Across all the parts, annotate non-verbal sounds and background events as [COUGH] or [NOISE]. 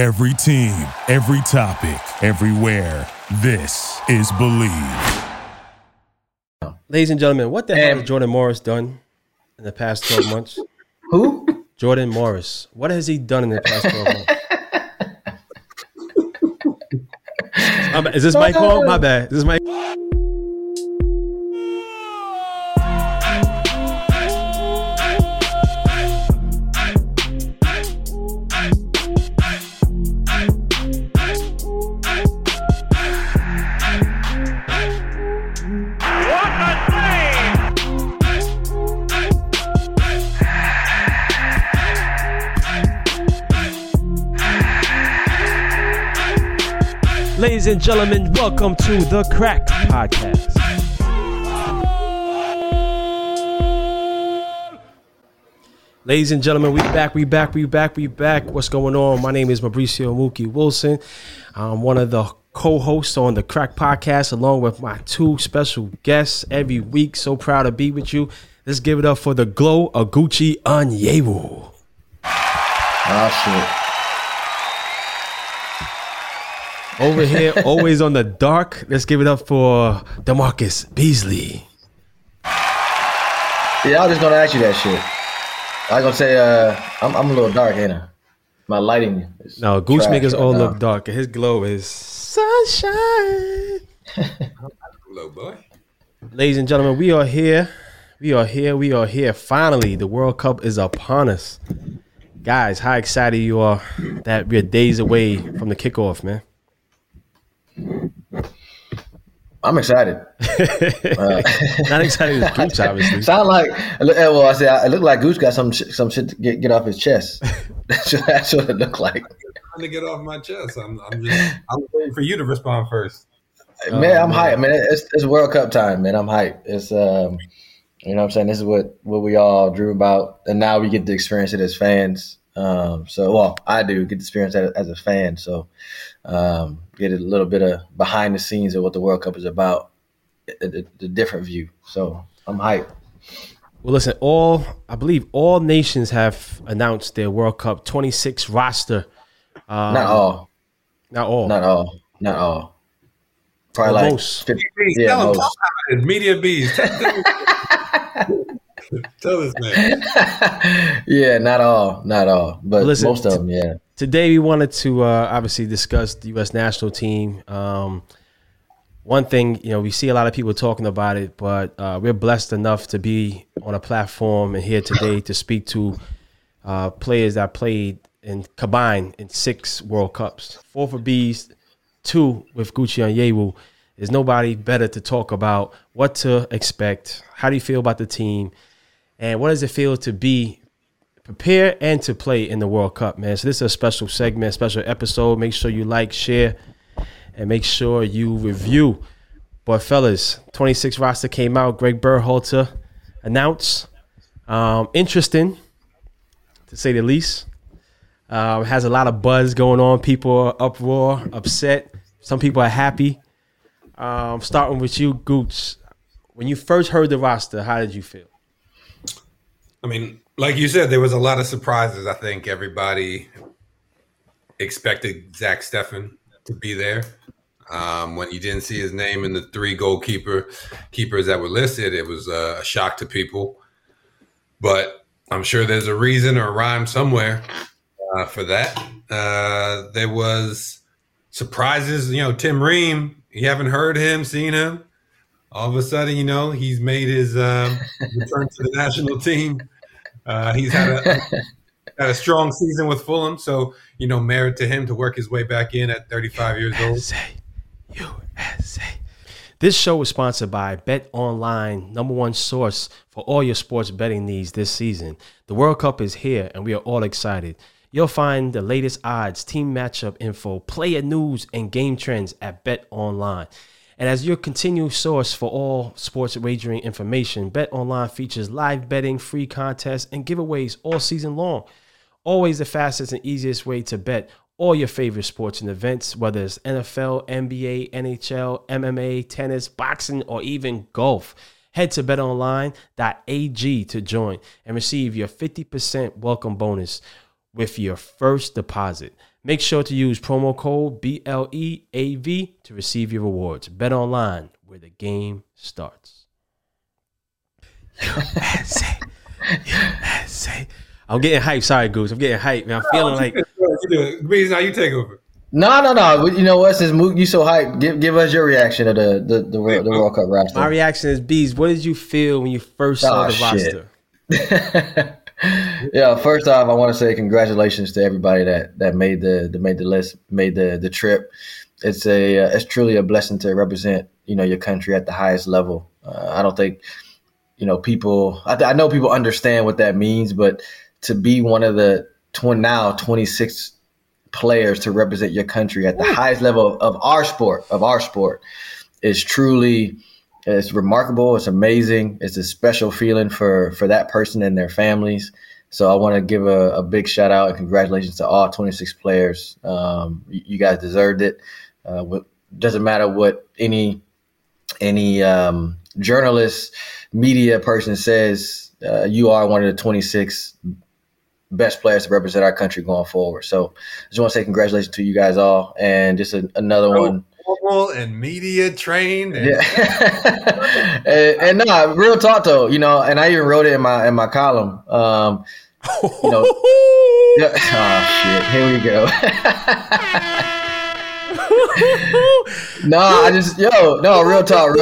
Every team, every topic, everywhere. This is Bleav. Ladies and gentlemen, what the hell has Jordan Morris done in the past 12 [LAUGHS] months? Who? Jordan Morris. What has he done in the past 12 months? [LAUGHS] My bad. Is this mic on? My bad. Is this mic? Ladies and gentlemen, welcome to the Crack Podcast. Ladies and gentlemen, we back, we back, we back, we back. What's going on? My name is Mauricio Mookie Wilson. I'm one of the co-hosts on the Crack Podcast, along with my two special guests every week. So proud to be with you. Let's give it up for the glow of Gucci Onyewu. Oh ah, Over here, [LAUGHS] always on the dark. Let's give it up for DaMarcus Beasley. Yeah, I was just gonna ask you that shit. I was gonna say, uh, I'm, I'm a little dark, ain't I? My lighting. Is No, Gooch trash make us all now. look dark. His glow is sunshine. [LAUGHS] Hello, boy. Ladies and gentlemen, we are here. We are here. We are here. Finally, the World Cup is upon us. Guys, how excited you are that we're days away from the kickoff, man. I'm excited. [LAUGHS] Not excited as [LAUGHS] Gooch, obviously. Sound like well, I said it looked like Goose got some some shit to get, get off his chest. [LAUGHS] that's, what, that's what it looked like. Trying to get off my chest. I'm, I'm just. I'm waiting for you to respond first. man, I'm man. hyped. Man, it's, it's World Cup time, man. I'm hyped. It's um, you know, what I'm saying this is what what we all dream about, and now we get to experience it as fans. Um, so well, I do get to experience that as a fan. So um, get a little bit of behind the scenes of what the World Cup is about, the, the, the different view. So I'm hyped. Well, listen, all I believe all nations have announced their World Cup 26 roster. Um, Not all, Not all. not all, not all. Probably Well, like most. 50, yeah, tell him, most. talk about it. Media bees. [LAUGHS] Tell, [LAUGHS] tell this man. [LAUGHS] yeah, not all, not all, but Listen, most of them, yeah. Today we wanted to uh, obviously discuss the U.S. national team. Um, one thing, you know, we see a lot of people talking about it, but uh, we're blessed enough to be on a platform and here today to speak to uh, players that played in combined in six World Cups, four for bees, two with Gucci Onyewu. There's nobody better to talk about what to expect. How do you feel about the team? And what does it feel to be prepared and to play in the World Cup, man. So this is a special segment, special episode. Make sure you like, share, and make sure you review. But fellas, 26 roster came out. Greg Berhalter announced. Um, interesting, to say the least. Um, has a lot of buzz going on. People are uproar, upset. Some people are happy. Um, starting with you, Gooch. When you first heard the roster, how did you feel? I mean, like you said, there was a lot of surprises. I think everybody expected Zach Steffen to be there. Um, when you didn't see his name in the three goalkeeper keepers that were listed, it was a shock to people. But I'm sure there's a reason or a rhyme somewhere uh, for that. Uh, there was surprises. You know, Tim Ream. You haven't heard him, seen him. All of a sudden, you know, he's made his um, return to the national team. Uh, he's had a [LAUGHS] had a strong season with Fulham, so you know, merit to him to work his way back in at 35 years old. USA, USA. This show is sponsored by Bet Online, number one source for all your sports betting needs this season. The World Cup is here, and we are all excited. You'll find the latest odds, team matchup info, player news, and game trends at Bet Online. And as your continued source for all sports wagering information, Bet Online features live betting, free contests, and giveaways all season long. Always the fastest and easiest way to bet all your favorite sports and events, whether it's NFL, NBA, NHL, MMA, tennis, boxing, or even golf. Head to betonline.ag to join and receive your 50% welcome bonus with your first deposit. Make sure to use promo code BLEAV to receive your rewards. Bet online where the game starts. USA, [LAUGHS] USA. I'm getting hyped. Sorry, Goose. I'm getting hyped, man. I'm feeling like You do it. Breeze, now you take over. No, no, no. You know what? Since Mook, you so hyped, give give us your reaction of the the the, World- the World Cup roster. my reaction is bees. What did you feel when you first saw Oh, the shit. roster? [LAUGHS] yeah, first off, I want to say congratulations to everybody that that made the, that made the list, made the the trip. It's a uh, it's truly a blessing to represent you know your country at the highest level. Uh, I don't think you know people. I, th- I know people understand what that means, but to be one of the tw- now twenty six players to represent your country at the highest level of, of our sport of our sport is truly it's remarkable. It's amazing. It's a special feeling for for that person and their families. So I want to give a, a big shout out and congratulations to all 26 players. Um, you, you guys deserved it. Uh, what, doesn't matter what any any um, journalist, media person says. Uh, you are one of the 26 best players to represent our country going forward. So I just want to say congratulations to you guys all, and just a, another one. Formal and media trained. And Yeah, [LAUGHS] and, and no, real talk though, you know, and I even wrote it in my in my column. Um, you know, [LAUGHS] yeah, oh [LAUGHS] shit, here we go. no, I just yo, no, real talk,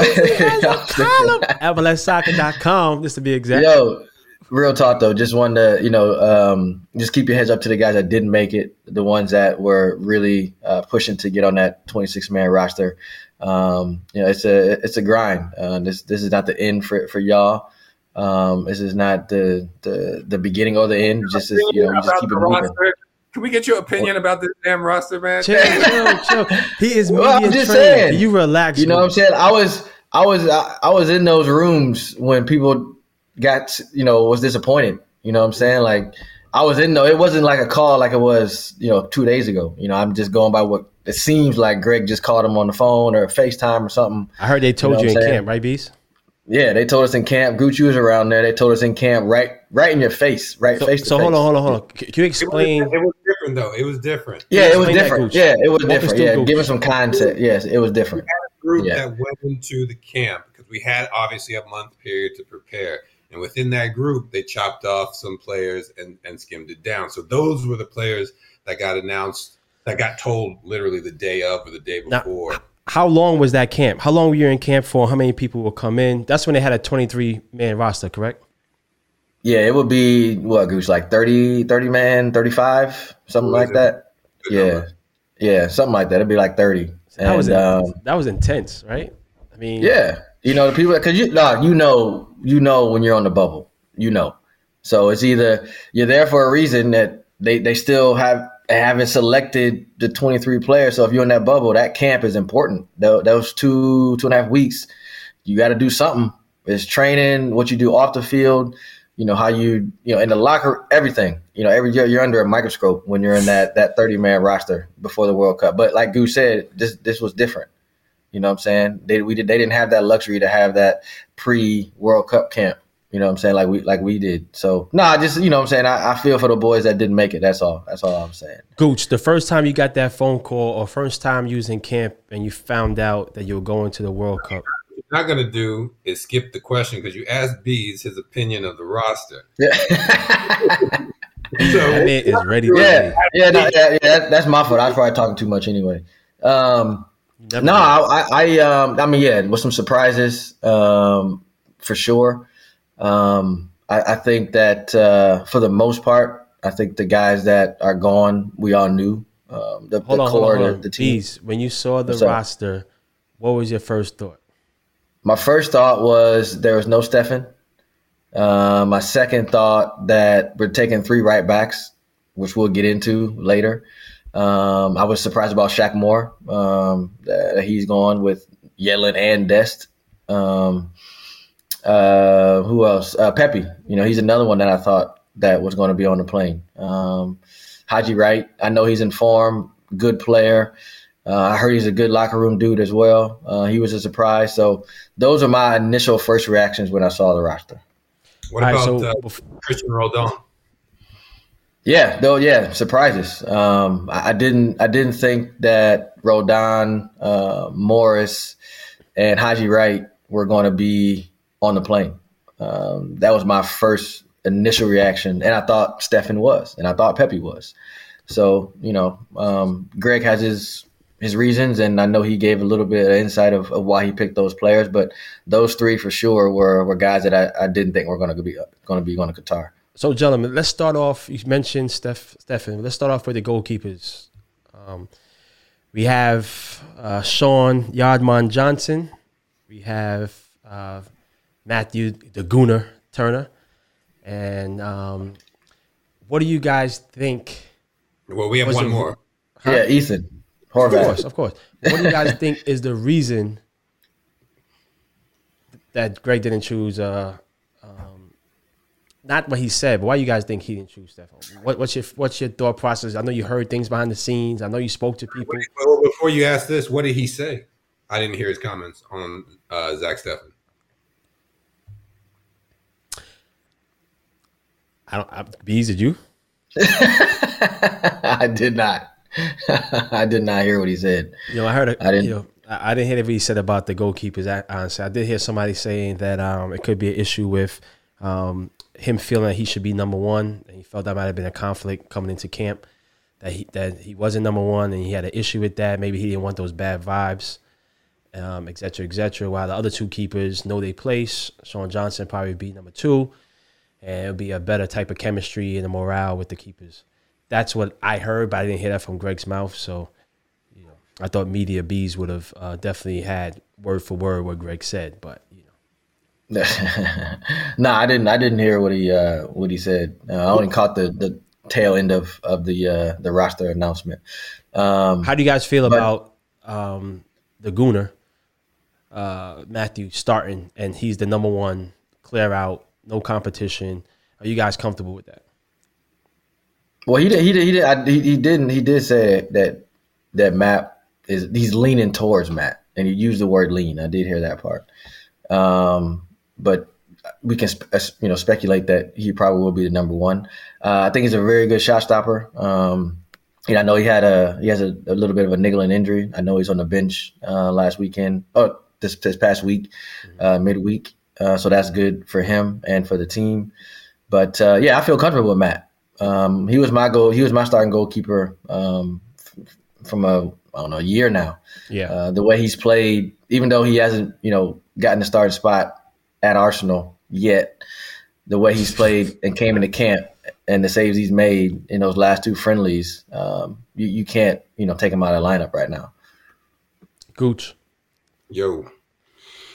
MLSsoccer.com, just to be exact. Yo, real talk though. Just wanted to, you know, um, just keep your heads up to the guys that didn't make it, the ones that were really uh, pushing to get on that 26 man roster. Um, you know, it's a it's a grind. Uh, this this is not the end for for y'all. Um, this is not the the the beginning or the end. Just as, you know, just keep it moving. Can we get your opinion about this damn roster, man? Chill, chill, chill. He is media Well, I'm just trained. saying. You relax. You know what I'm saying? I was I was I, I was in those rooms when people got you know was disappointed. You know what I'm saying? Like I was in though. It wasn't like a call like it was you know two days ago. You know I'm just going by what it seems like. Greg just called him on the phone or FaceTime or something. I heard they told know you, in saying? camp, right, Beast? Yeah, they told us in camp. Gucci was around there. They told us in camp right right in your face, right So, face to so face. hold on, hold on, hold on. Can you It was, explain? it was different though. It was different. Yeah, it was different. Yeah, it was Walk different. Yeah, Gooch. give us some context. Yes, it was different. group Yeah. that went into the camp because we had obviously a month period to prepare. And within that group, they chopped off some players and, and skimmed it down. So those were the players that got announced, that got told literally the day of or the day Now- before. How long was that camp? How long were you in camp for? How many people will come in? That's when they had a 23 man roster, correct? Yeah, it would be what Goose like 30, 30 man, thirty five, something like it? that. Good Yeah, number. yeah, something like that. It'd be like thirty. That was um, that was intense, right? I mean, yeah, you know the people because you no, you know, you know when you're on the bubble, you know. So it's either you're there for a reason that they they still have haven't selected the 23 players. So if you're in that bubble, that camp is important. Tho- Those two two and a half weeks, you got to do something. It's training, what you do off the field, you know how you you know in the locker, everything. You know every year you're under a microscope when you're in that that 30 man roster before the World Cup. But like Goose said, this this was different. You know what I'm saying? They we did they didn't have that luxury to have that pre World Cup camp. You know what I'm saying? Like we like we did. So no, nah, just you know what I'm saying. I, I feel for the boys that didn't make it. That's all. That's all I'm saying. Gooch, the first time you got that phone call or first time you was in camp and you found out that you were going to the World Cup. What you're not going to do is skip the question because you asked Bees his opinion of the roster. Yeah. [LAUGHS] That So man is ready. yeah, play. yeah, no, yeah, yeah. that- That's my fault. I was probably talking too much anyway. Um, Never no. I, I, I, um, I mean, yeah, with some surprises, um, for sure. Um, I, I think that uh, for the most part, I think the guys that are gone, we all knew. Um, the, hold the on, core, hold on, hold the, the team. When you saw the roster, what was your first thought? My first thought was there was no Steffen. Uh, my second thought that we're taking three right backs, which we'll get into later. Um, I was surprised about Shaq Moore. Um, that he's gone with Yedlin and Dest. Um, uh, who else? Uh, Pepi. You know, he's another one that I thought that was going to be on the plane. Um, Haji Wright. I know he's in form. Good player. Uh, I heard he's a good locker room dude as well. Uh, he was a surprise. So those are my initial first reactions when I saw the roster. what All right, about so uh, bef- Cristian Roldan? Yeah, though, yeah, surprises. Um, I, I didn't, I didn't think that Roldan, uh, Morris, and Haji Wright were going to be on the plane. Um, that was my first initial reaction, and I thought Stephen was, and I thought Pepi was. So you know, um, Greg has his his reasons, and I know he gave a little bit of insight of, of why he picked those players. But those three for sure were were guys that I, I didn't think were going to be going to be going to Qatar. So, gentlemen, let's start off. You mentioned Steph, Stephen. Let's start off with the goalkeepers. Um, we have uh, Sean Yardman Johnson. We have uh, Matthew the Gooner Turner. And um, what do you guys think? Well, we have one it- more. Yeah, Ethan Of course, of course. What do you guys [LAUGHS] think is the reason that Greg didn't choose? Uh, not what he said, but why you guys think he didn't choose Steffen? What, what's your what's your thought process? I know you heard things behind the scenes. I know you spoke to people. Well, before you ask this, what did he say? I didn't hear his comments on uh, Zach Steffen. I don't. I, Bees, did you? [LAUGHS] I did not. [LAUGHS] I did not hear what he said. You know, I heard. A, I didn't- You know, I, I didn't hear what he said about the goalkeepers. I, honestly, I did hear somebody saying that um, it could be an issue with um, him feeling that he should be number one, and he felt that might have been a conflict coming into camp. That he that he wasn't number one, and he had an issue with that. Maybe he didn't want those bad vibes, um, et cetera, et cetera. While the other two keepers know their place, Sean Johnson probably be number two, and it'll be a better type of chemistry and a morale with the keepers. That's what I heard, but I didn't hear that from Greg's mouth. So I thought Media Bees would have uh, definitely had word for word what Greg said, but [LAUGHS] no, I didn't. I didn't hear what he uh, what he said. Uh, I only caught the, the tail end of of the uh, the roster announcement. Um, how do you guys feel about um, the Gooner uh, Matthew starting and he's the number one, clear out, no competition? Are you guys comfortable with that? well, he did. He did. He did. I, he, he didn't. He did say that that Matt is he's leaning towards Matt, and he used the word lean. I did hear that part. Um, but we can you know speculate that he probably will be the number one. Uh, I think he's a very good shot stopper. Um, I know he had a he has a, a little bit of a niggling injury. I know he's on the bench uh, last weekend. Oh, this this past week, uh, midweek. Uh, so that's good for him and for the team. But uh, yeah, I feel comfortable with Matt. Um, he was my goal. He was my starting goalkeeper um, f- from a I don't know a year now. Yeah, Uh, the way he's played, even though he hasn't, you know, gotten the starting spot at Arsenal yet, the way he's played and came into camp and the saves he's made in those last two friendlies, um, you, you can't, you know, take him out of the lineup right now. Gooch, Yo,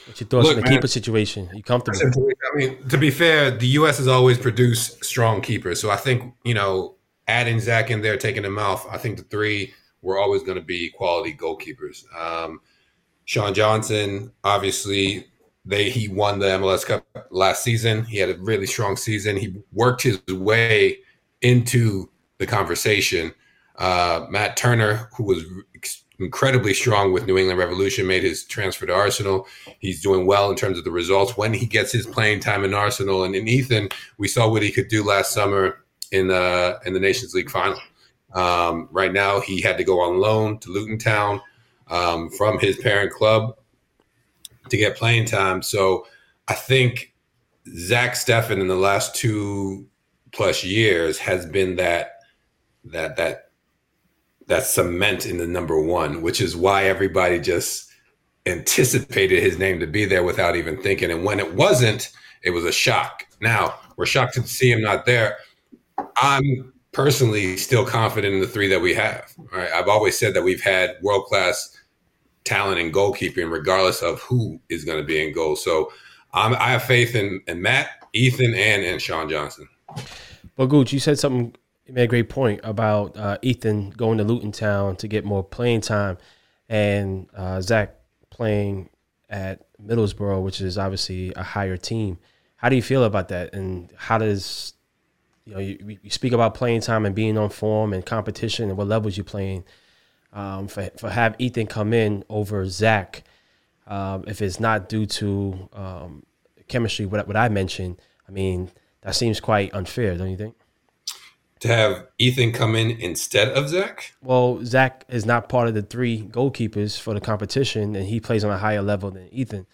what's your thoughts Look, on the man. keeper situation? you comfortable? I mean, to be fair, the U.S. has always produced strong keepers. So I think you know, adding Zach in there, taking him off, I think the three were always going to be quality goalkeepers. Um, Sean Johnson, obviously, they he won the MLS Cup last season. He had a really strong season. He worked his way into the conversation. Uh, Matt Turner, who was incredibly strong with New England Revolution, made his transfer to Arsenal. He's doing well in terms of the results when he gets his playing time in Arsenal. And in Ethan, we saw what he could do last summer in the in the Nations League final. Um, right now, he had to go on loan to Luton Town um, from his parent club to get playing time. So I think Zach Steffen in the last two plus years has been that that that that cement in the number one, which is why everybody just anticipated his name to be there without even thinking. And when it wasn't, it was a shock. Now we're shocked to see him not there. I'm personally still confident in the three that we have. Right? I've always said that we've had world class talent in goalkeeping, regardless of who is going to be in goal. So I'm, I have faith in, in Matt, Ethan, and and Sean Johnson. But Gooch, you said something. You made a great point about uh, Ethan going to Luton Town to get more playing time, and uh, Zach playing at Middlesbrough, which is obviously a higher team. How do you feel about that? And how does you know you, you speak about playing time and being on form and competition and what levels you're playing? Um, for for have Ethan come in over Zach, um, if it's not due to um, chemistry, what what I mentioned, I mean that seems quite unfair, don't you think? to have Ethan come in instead of Zach? Well, Zach is not part of the three goalkeepers for the competition, and he plays on a higher level than Ethan.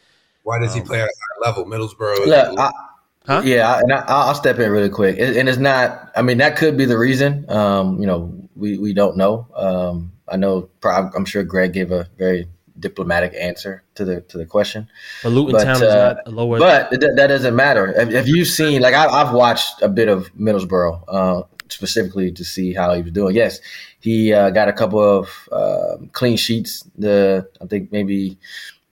Why does he play at a higher level? Middlesbrough. Look, I, Huh? yeah, I- and I, I'll step in really quick. And and it's not. I mean, that could be the reason. Um, you know, we we don't know. Um, I know. prob- I'm sure Greg gave a very diplomatic answer to the to the question. But Luton But, Town is uh, not lower. But it, that doesn't matter. If, if you've seen, like, I, I've watched a bit of Middlesbrough, uh, specifically to see how he was doing. Yes, he uh, got a couple of uh, clean sheets. The I think maybe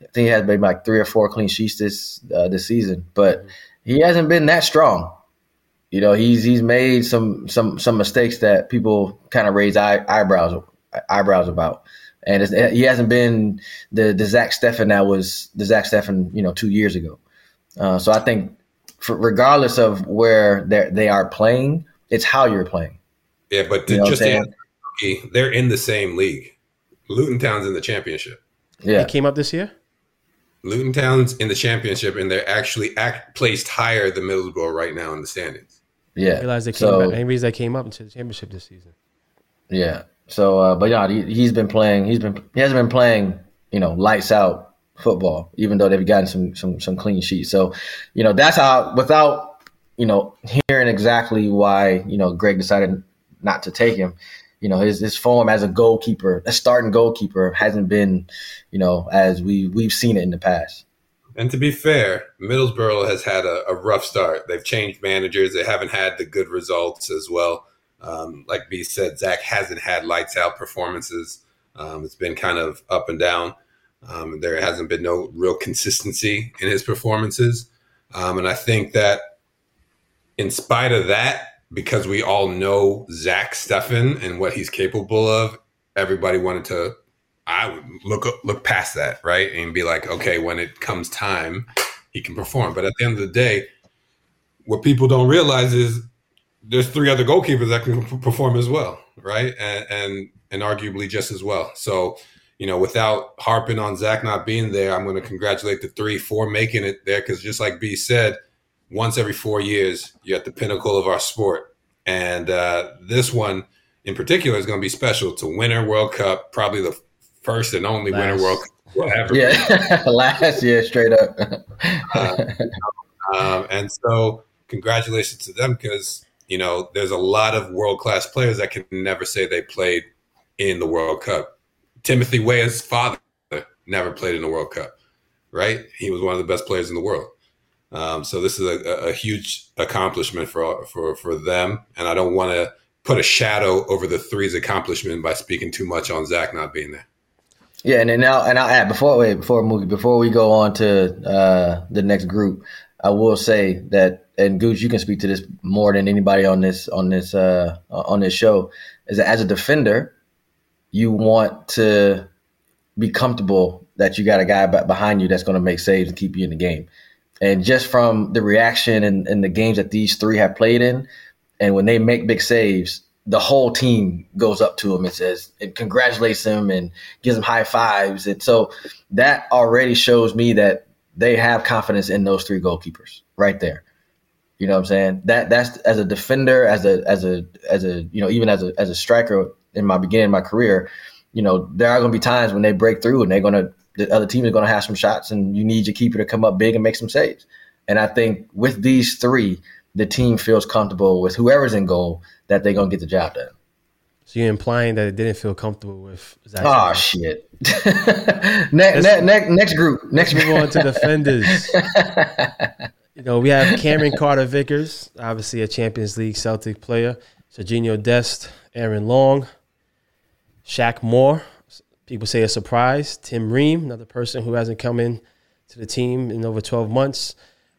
I think he had maybe like three or four clean sheets this uh, this season, but he hasn't been that strong. You know, he's he's made some some some mistakes that people kind of raise eye, eyebrows eyebrows about. And it's, he hasn't been the the Zach Steffen that was the Zach Steffen, you know, two years ago. Uh, so I think, for, regardless of where they they are playing, it's how you're playing. yeah, but to You know just to answer they're in the same league. Luton Town's in the championship. Yeah, he came up this year. Luton Town's in the championship, and they're actually act, placed higher than Middlesbrough right now in the standings. I yeah. realized they came So- back. I didn't they came up into the championship this season. Yeah. So, uh, but yeah, he, he's been playing. He's been he hasn't been playing. You know, lights out football. Even though they've gotten some some some clean sheets. So, you know, that's how without you know hearing exactly why you know Greg decided not to take him. You know, his his form as a goalkeeper, a starting goalkeeper, hasn't been, you know, as we we've seen it in the past. And to be fair, Middlesbrough has had a, a rough start. They've changed managers. They haven't had the good results as well. Um, like B said, Zach hasn't had lights out performances. Um, it's been kind of up and down. Um, there hasn't been no real consistency in his performances. Um, and I think that in spite of that, because we all know Zach Steffen and what he's capable of, everybody wanted to I would look look past that, right, and be like, okay, when it comes time, he can perform. But at the end of the day, what people don't realize is there's three other goalkeepers that can perform as well, right, and and and arguably just as well. So, you know, without harping on Zach not being there, I'm going to congratulate the three for making it there because just like B said, once every four years, you're at the pinnacle of our sport, and uh, this one in particular is going to be special. It's a winter World Cup, probably the first and only winter Last. World Cup we'll ever. Yeah, [LAUGHS] last year straight up. Um, and so, congratulations to them because you know there's a lot of world class players that can never say they played in the World Cup. Timothy Weah's father never played in the World Cup, right? He was one of the best players in the world. Um, so this is a, a huge accomplishment for for for them, and I don't want to put a shadow over the three's accomplishment by speaking too much on Zach not being there. Yeah, and then now and I'll add before wait before before we go on to uh, the next group, I will say that and Gooch, you can speak to this more than anybody on this on this uh, on this show. Is that as a defender, you want to be comfortable that you got a guy be- behind you that's going to make saves and keep you in the game. And just from the reaction and, and the games that these three have played in, and when they make big saves, the whole team goes up to him and says and congratulates him and gives him high fives. And so that already shows me that they have confidence in those three goalkeepers right there. You know what I'm saying? That that's as a defender, as a as a as a you know even as a as a striker in my beginning of my career, you know there are going to be times when they break through and they're going to the other team is going to have some shots and you need your keeper to come up big and make some saves. And I think with these three, the team feels comfortable with whoever's in goal that they're going to get the job done. So you're implying that it didn't feel comfortable with Zach. Oh shit! Next, next, next, next group. Next Move group. on to defenders. [LAUGHS] you know, we have Cameron Carter Vickers, obviously a Champions League Celtic player. Serginho Dest, Aaron Long, Shaq Moore. People say a surprise. Tim Ream, another person who hasn't come in to the team in over 12 months.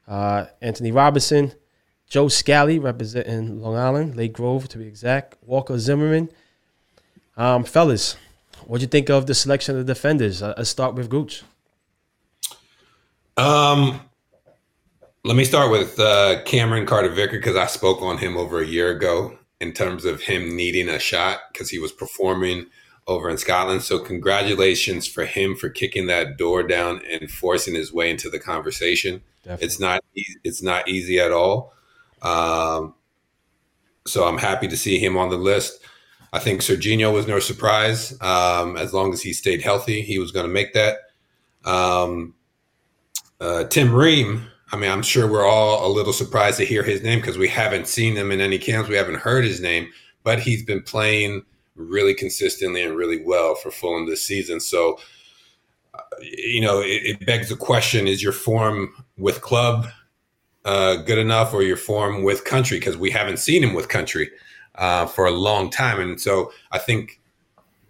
Uh, Antonee Robinson, Joe Scally representing Long Island, Lake Grove to be exact. Walker Zimmerman. Um, fellas, what'd you think of the selection of the defenders? Uh, let's start with Gooch. Um, let me start with uh, Cameron Carter Vicker because I spoke on him over a year ago in terms of him needing a shot because he was performing over in Scotland. So congratulations for him for kicking that door down and forcing his way into the conversation. Definitely. It's not e- it's not easy at all. Um, so I'm happy to see him on the list. I think Serginho was no surprise. Um, as long as he stayed healthy, he was going to make that. Um, uh, Tim Ream, I mean, I'm sure we're all a little surprised to hear his name because we haven't seen him in any camps. We haven't heard his name, but he's been playing really consistently and really well for Fulham this season. So, uh, you know, it, it, begs the question: Is your form with club uh, good enough, or your form with country? Because we haven't seen him with country uh, for a long time, and so I think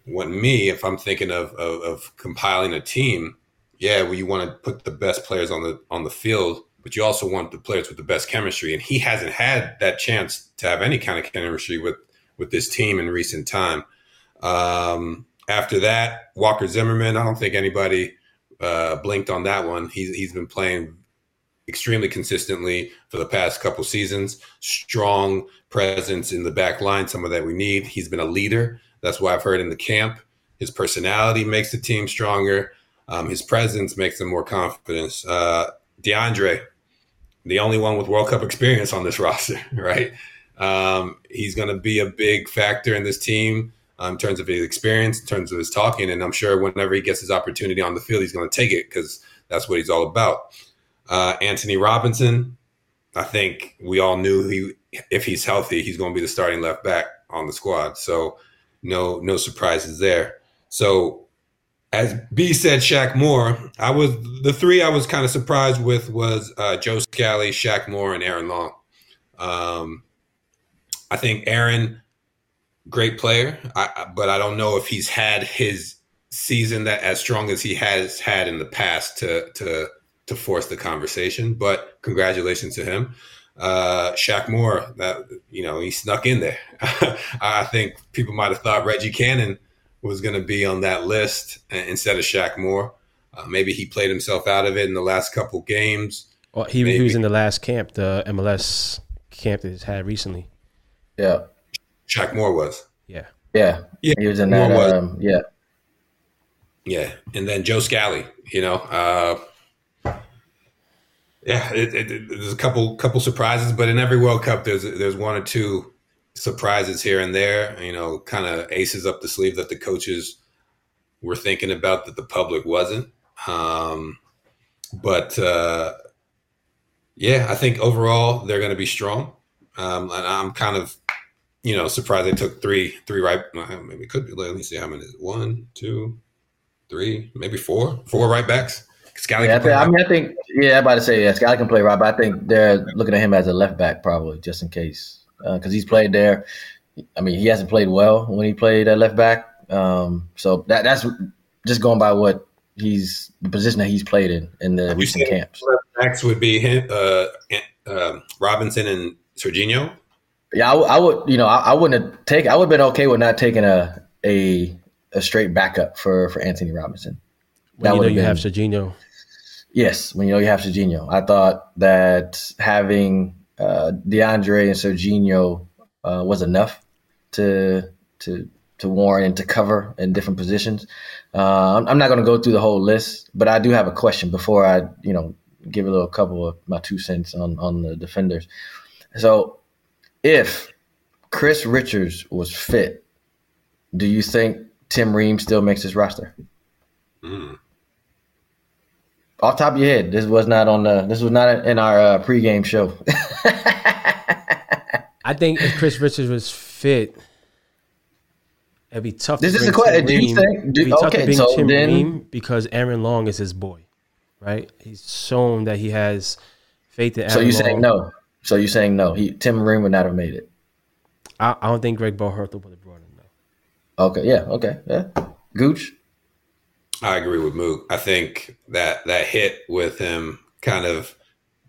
when me, if I'm thinking of, of, of compiling a team, yeah, well, you want to put the best players on the on the field, but you also want the players with the best chemistry. And he hasn't had that chance to have any kind of chemistry with with this team in recent time. Um, after that, Walker Zimmerman. I don't think anybody uh, blinked on that one. He's he's been playing extremely consistently for the past couple seasons. Strong presence in the back line, some of that we need. He's been a leader. That's why I've heard in the camp. His personality makes the team stronger. Um, his presence makes them more confident. Uh, DeAndre, the only one with World Cup experience on this [LAUGHS] roster, right? Um, he's going to be a big factor in this team um, in terms of his experience, in terms of his talking, and I'm sure whenever he gets his opportunity on the field, he's going to take it because that's what he's all about. Uh, Antonee Robinson, I think we all knew he, if he's healthy, he's going to be the starting left back on the squad. So no, no surprises there. So as B said, Shaq Moore. I was the three I was kind of surprised with was uh, Joe Scally, Shaq Moore, and Aaron Long. Um, I think Aaron, great player, I, but I don't know if he's had his season that as strong as he has had in the past to to to force the conversation. But congratulations to him. Uh, Shaq Moore, that you know, he snuck in there. [LAUGHS] I think people might have thought Reggie Cannon was going to be on that list instead of Shaq Moore. Uh, maybe he played himself out of it in the last couple games. Well, he, he was in the last camp, the MLS camp that he's had recently. Yeah. Shaq Moore was. Yeah. Yeah. Yeah. He was in that. Was. Um, yeah. Yeah. And then Joe Scally, you know, uh, yeah, it, it, it, there's a couple couple surprises, but in every World Cup, there's there's one or two surprises here and there, you know, kind of aces up the sleeve that the coaches were thinking about that the public wasn't. Um, but uh, yeah, I think overall they're going to be strong. Um, and I'm kind of, you know, surprised they took three, three right. Maybe it could be. Let me see how many. One, two, three, maybe four, four right backs. Scally yeah, I, think, I mean, I think, yeah, I'm about to say, yeah, Scally can play right, but I think they're looking at him as a left back probably, just in case because uh, he's played there. I mean, he hasn't played well when he played at left back. Um, so that that's just going by what he's the position that he's played in in the recent camps. Left Backs would be him, uh, uh, Robinson and Serginho. Yeah, I, w- I would. You know, I, I wouldn't have taken. I would have been okay with not taking a a a straight backup for for Antonee Robinson. When that you know you been, have Serginho. Yes, when you know you have Serginho. I thought that having uh, DeAndre and Serginho uh, was enough to to to warrant and to cover in different positions. Uh, I'm, I'm, not going to go through the whole list, but I do have a question before I, you know, give a little couple of my two cents on on the defenders. So, if Chris Richards was fit, do you think Tim Ream still makes his roster? Mm. Off top of your head, this was not on the. This was not in our uh, pregame show. [LAUGHS] I think if Chris Richards was fit, it'd be tough. This to is the question. Do you think? Do, okay, so Tim then Ream because Aaron Long is his boy, right? He's shown that he has faith in. Aaron so you saying no? So you saying no? He Tim Ream would not have made it. I, I don't think Greg Berhalter would have brought him though. Okay. Yeah. Okay. Yeah. Gooch. I agree with Mook. I think that that hit with him kind of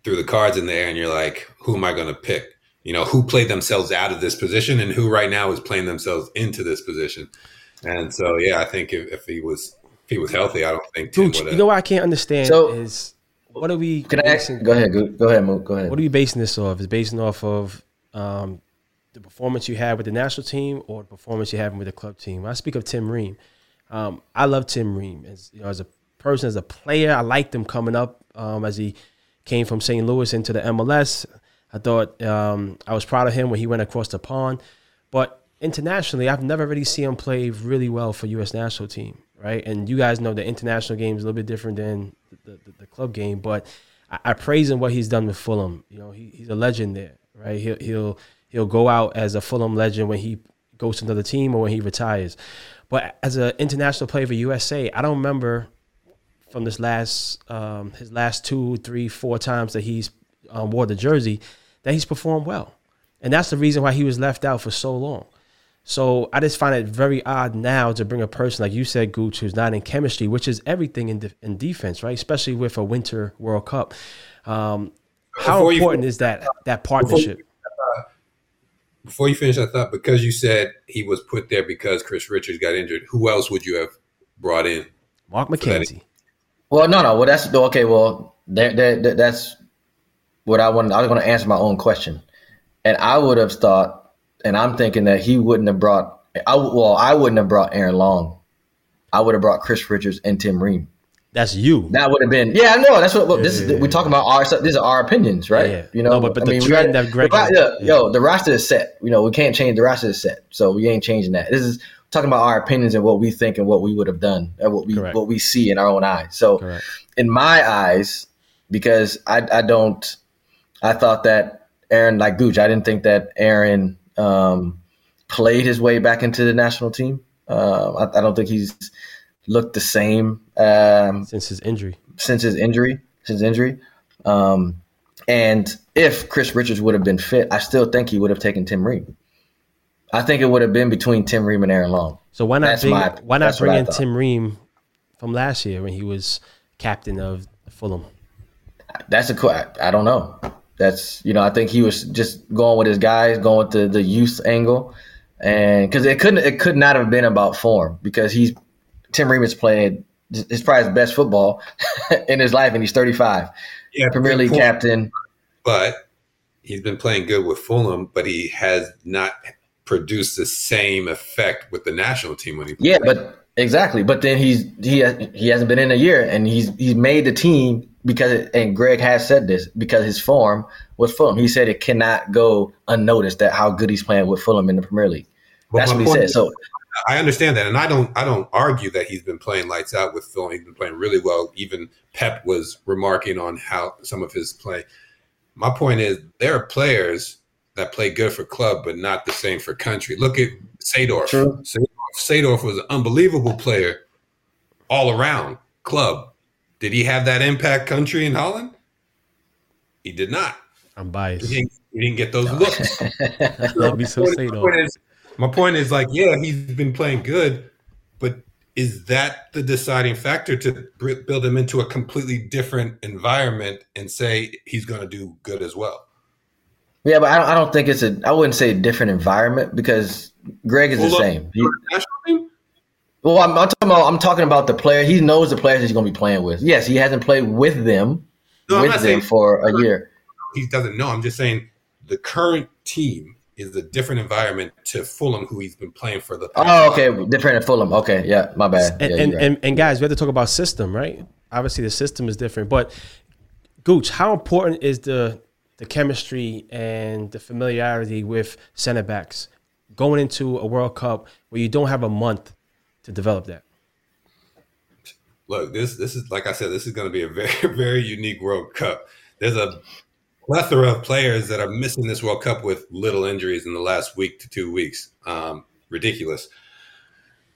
threw the cards in there, and you're like, who am I going to pick? You know, who played themselves out of this position, and who right now is playing themselves into this position. And so, yeah, I think if, if he was if he was healthy, I don't think Tim You know what I can't understand so, is what are we? Can I ask? Go ahead. Go, go ahead. Mook. Go ahead. What are you basing this off? Is basing off of um, the performance you had with the national team or the performance you're having with the club team? When I speak of Tim Ream, um, I love Tim Ream as you know as a person as a player. I liked him coming up um, as he came from St. Louis into the MLS. I thought um, I was proud of him when he went across the pond. But internationally, I've never really seen him play really well for U.S. national team, right? And you guys know the international game is a little bit different than the, the, the club game, but I, I, praise him what he's done with Fulham. You know, he, he's a legend there, right? He'll he'll he'll go out as a Fulham legend when he goes to another team or when he retires. But as an international player for USA, I don't remember from this last um, his last two, three, four times that he's um, wore the jersey that he's performed well, and that's the reason why he was left out for so long. So I just find it very odd now to bring a person like you said, Gooch, who's not in chemistry, which is everything in de- in defense, right? Especially with a Winter World Cup. Um, how important you, is that that partnership? Before you, before you finish, I thought because you said he was put there because Chris Richards got injured, who else would you have brought in? Mark McKenzie. Well, no, no. Well, that's okay. Well, that, that, that's what I wanted. I was going to answer my own question, and I would have thought, and I'm thinking that he wouldn't have brought. I well, I wouldn't have brought Aaron Long. I would have brought Chris Richards and Tim Ream. That's you. That would have been. Yeah, I know. That's what. Yeah, this is. Yeah, we're talking about our. These are our opinions, right? Yeah, You know. No, but, but I the mean, trend that Greg. The, yo, the roster is set. You know, we can't change the roster is set, so we ain't changing that. This is talking about our opinions and what we think and what we would have done and what we Correct. what we see in our own eyes. So Correct. in my eyes, because I I don't I thought that Aaron like Gooch, I didn't think that Aaron um, played his way back into the national team. Uh, I, I, don't think he's looked the same um, since his injury. Since his injury, since injury. Um, and if Chris Richards would have been fit, I still think he would have taken Tim Ream. I think it would have been between Tim Ream and Aaron Long. So why not bring, my, why not bring in Tim Ream from last year when he was captain of Fulham? That's a I don't know. That's you know I think he was just going with his guys, going with the the youth angle, and because it couldn't it could not have been about form because he's Tim Ream is playing his probably his best football [LAUGHS] in his life, and he's 35. Yeah, Premier League point. captain. But he's been playing good with Fulham, but he has not produced the same effect with the national team when he yeah but exactly but then he's he he hasn't been in a year and he's he's made the team because and Greg has said this because his form was Fulham he said it cannot go unnoticed that how good he's playing with Fulham in the Premier League that's what he said so I understand that and I don't I don't argue that he's been playing lights out with Fulham he's been playing really well even Pep was remarking on how some of his play my point is there are players that play good for club, but not the same for country. Look at Seedorf. Sadorf, Seedorf was an unbelievable player all around club. Did he have that impact country in Holland? He did not. I'm biased. He didn't, he didn't get those looks. [LAUGHS] That'd be so Seedorf. My, point is like, yeah, he's been playing good, but is that the deciding factor to build him into a completely different environment and say he's going to do good as well? Yeah, but I don't, I don't think it's a. I wouldn't say a different environment because Greg is Hold the same. He, well, I'm, I'm, talking about. I'm talking about the player. He knows the players he's going to be playing with. Yes, he hasn't played with them no, with them for a year. He doesn't know. I'm just saying the current team is a different environment to Fulham, who he's been playing for the. Oh, okay, different at Fulham. Okay, yeah, my bad. And yeah, and, right. and, and guys, we have to talk about system, right? Obviously, the system is different, but Gooch, how important is the the chemistry and the familiarity with center backs going into a World Cup where you don't have a month to develop that? Look, this this is like I said, this is going to be a [LAUGHS] very very unique World Cup. There's a plethora of players that are missing this World Cup with little injuries in the last week to two weeks. Um, ridiculous.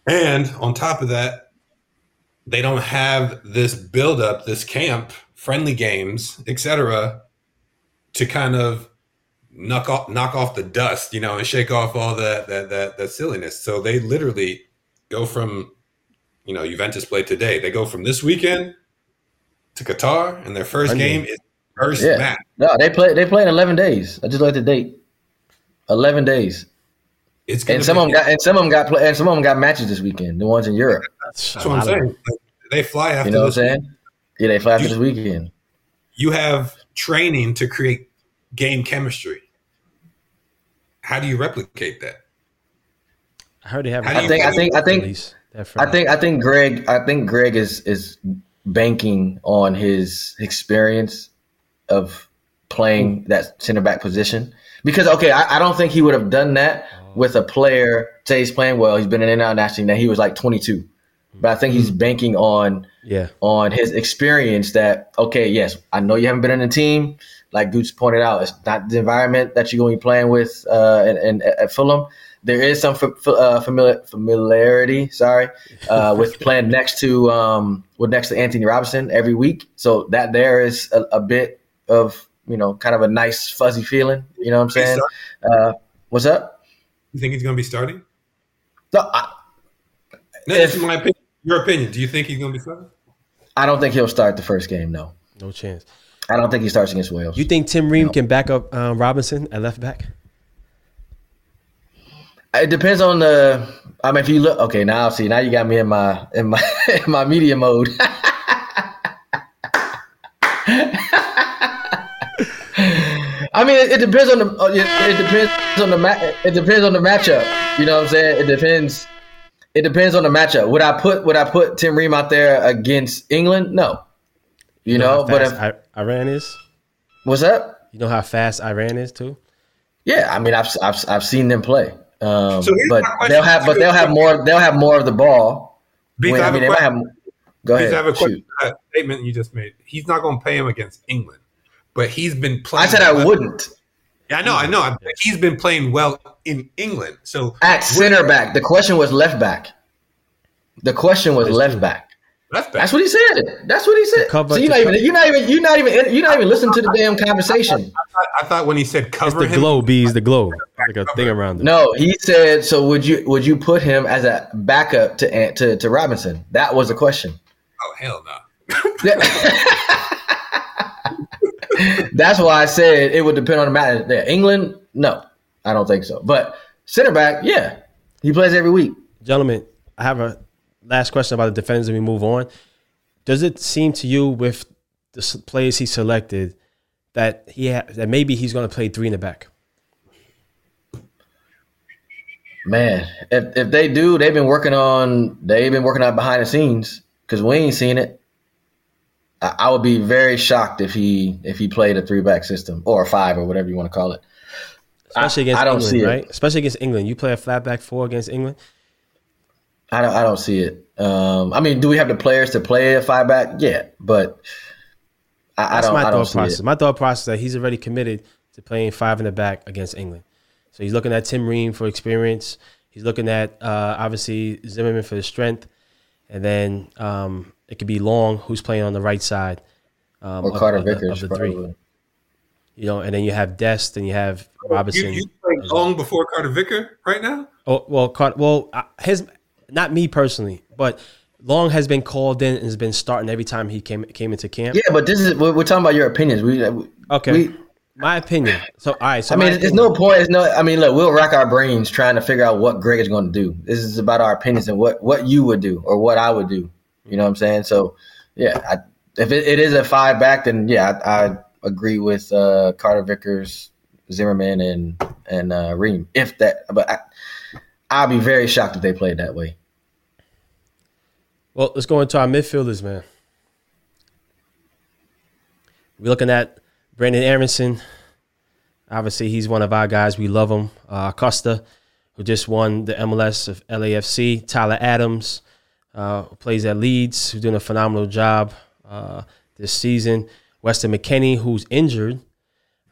And on top of that, they don't have this buildup, this camp, friendly games, etc., to kind of knock off knock off the dust, you know, and shake off all that that that, that silliness. So they literally go from, you know, Juventus played today. They go from this weekend to Qatar, and their first game is first yeah. match. No, they play they play in eleven days. I just like the date. Eleven days. It's and some of them got and some of them got play, and some of them got matches this weekend. The ones in Europe. That's what I'm saying. They fly after. You know what I'm saying? Yeah, they fly after you, this weekend. You have training to create game chemistry. How do you replicate that? I heard they have. I think, I think. I think. I think. I think. Greg. I think Greg is is banking on his experience of playing that center back position. Because okay, I, I don't think he would have done that with a player. Say he's playing well, he's been in and out nationally. Now he was like 22, but I think he's banking on Yeah. on his experience that okay, yes, I know you haven't been in a team. Like Gooch pointed out, it's not the environment that you're going to be playing with uh, and, and at Fulham. There is some uh, familiar, familiarity, sorry, uh, with [LAUGHS] playing next to um, with next to Antonee Robinson every week. So that there is a, a bit of you know kind of a nice fuzzy feeling. You know what I'm saying? Uh, what's up? You think he's going to be starting? No, I, No, If- this is my opinion. Your opinion. Do you think he's going to be starting? I don't think he'll start the first game. No, No chance. I don't think he starts against Wales. You think Tim Ream can back up um, Robinson at left back? It depends on the. I mean, if you look, okay, now see, now you got me in my in my [LAUGHS] in my media mode. [LAUGHS] I mean, it, it depends on the. uh, It, it depends on the ma- It depends on the matchup. You know what I'm saying? It depends. It depends on the matchup. Would I put Would I put Tim Ream out there against England? No. You know, how but if I- Iran is. what's up? You know how fast Iran is too. Yeah, I mean, I've I've, I've seen them play, um, So but they'll have but they'll have more they'll have more of the ball. Because When- I I have mean, a they might have. Go Because ahead. I have a question. That statement you just made. He's not going to pay him against England, but he's been playing. I said I well- wouldn't Yeah, I know, I know. He's been playing well in England. So at center back. The question was left back. The question was left back. left back. That's what he said. That's what he said. cover- so you're to not even you're not even you're not even you're not even listening to the damn conversation. I thought when he said It's cover the him, globe, bees. The globe, like a thing around it. No, he said. So would you would you put him as a backup to to to Robinson? That was the question. Oh hell no. [LAUGHS] That's why I said it would depend on the match. Yeah, England, no, I don't think so. But center back, yeah, he plays every week. Gentlemen, I have a last question about the defenders and we move on. Does it seem to you with the players he selected that he ha- that maybe he's going to play three in the back? Man, if if they do, they've been working on they've been working on behind the scenes because we ain't seen it. I, I would be very shocked if he if he played a three back system or a five or whatever you want to call it. Especially I- against I don't England, see it. right? Especially against England. You play a flat back four against England. I don't I don't see it. Um, I mean, do we have the players to play a five back? Yeah, but I, I That's don't my I don't thought see process. it. My thought process is that he's already committed to playing five in the back against England. So he's looking at Tim Ream for experience. He's looking at uh, obviously Zimmerman for the strength, and then um, it could be Long who's playing on the right side. Um, Or of- Carter of the- Vickers, of the three. probably. You know, and then you have Dest, and you have Robinson. you playing long before Carter Vicker right now? Oh well, Carter, well, uh, his not me personally, but Long has been called in and has been starting every time he came came into camp. Yeah, but this is we're, we're talking about your opinions. We, we Okay, we- my opinion. So all right, so I mean, there's no point. It's no. I mean, look, we'll rack our brains trying to figure out what Greg is going to do. This is about our opinions and what what you would do or what I would do. You know what I'm saying? So, yeah, I, if it, it is a five back, then yeah, I, I agree with uh, Carter Vickers, Zimmerman, and and uh, Ream. If that, but I, I'll be very shocked if they played that way. Well, let's go into our midfielders, man. We're looking at Brenden Aaronson. Obviously, he's one of our guys. We love him. Uh, Costa, who just won the MLS of LAFC. Tyler Adams, uh, who plays at Leeds, who's doing a phenomenal job uh, this season. Weston McKennie, who's injured.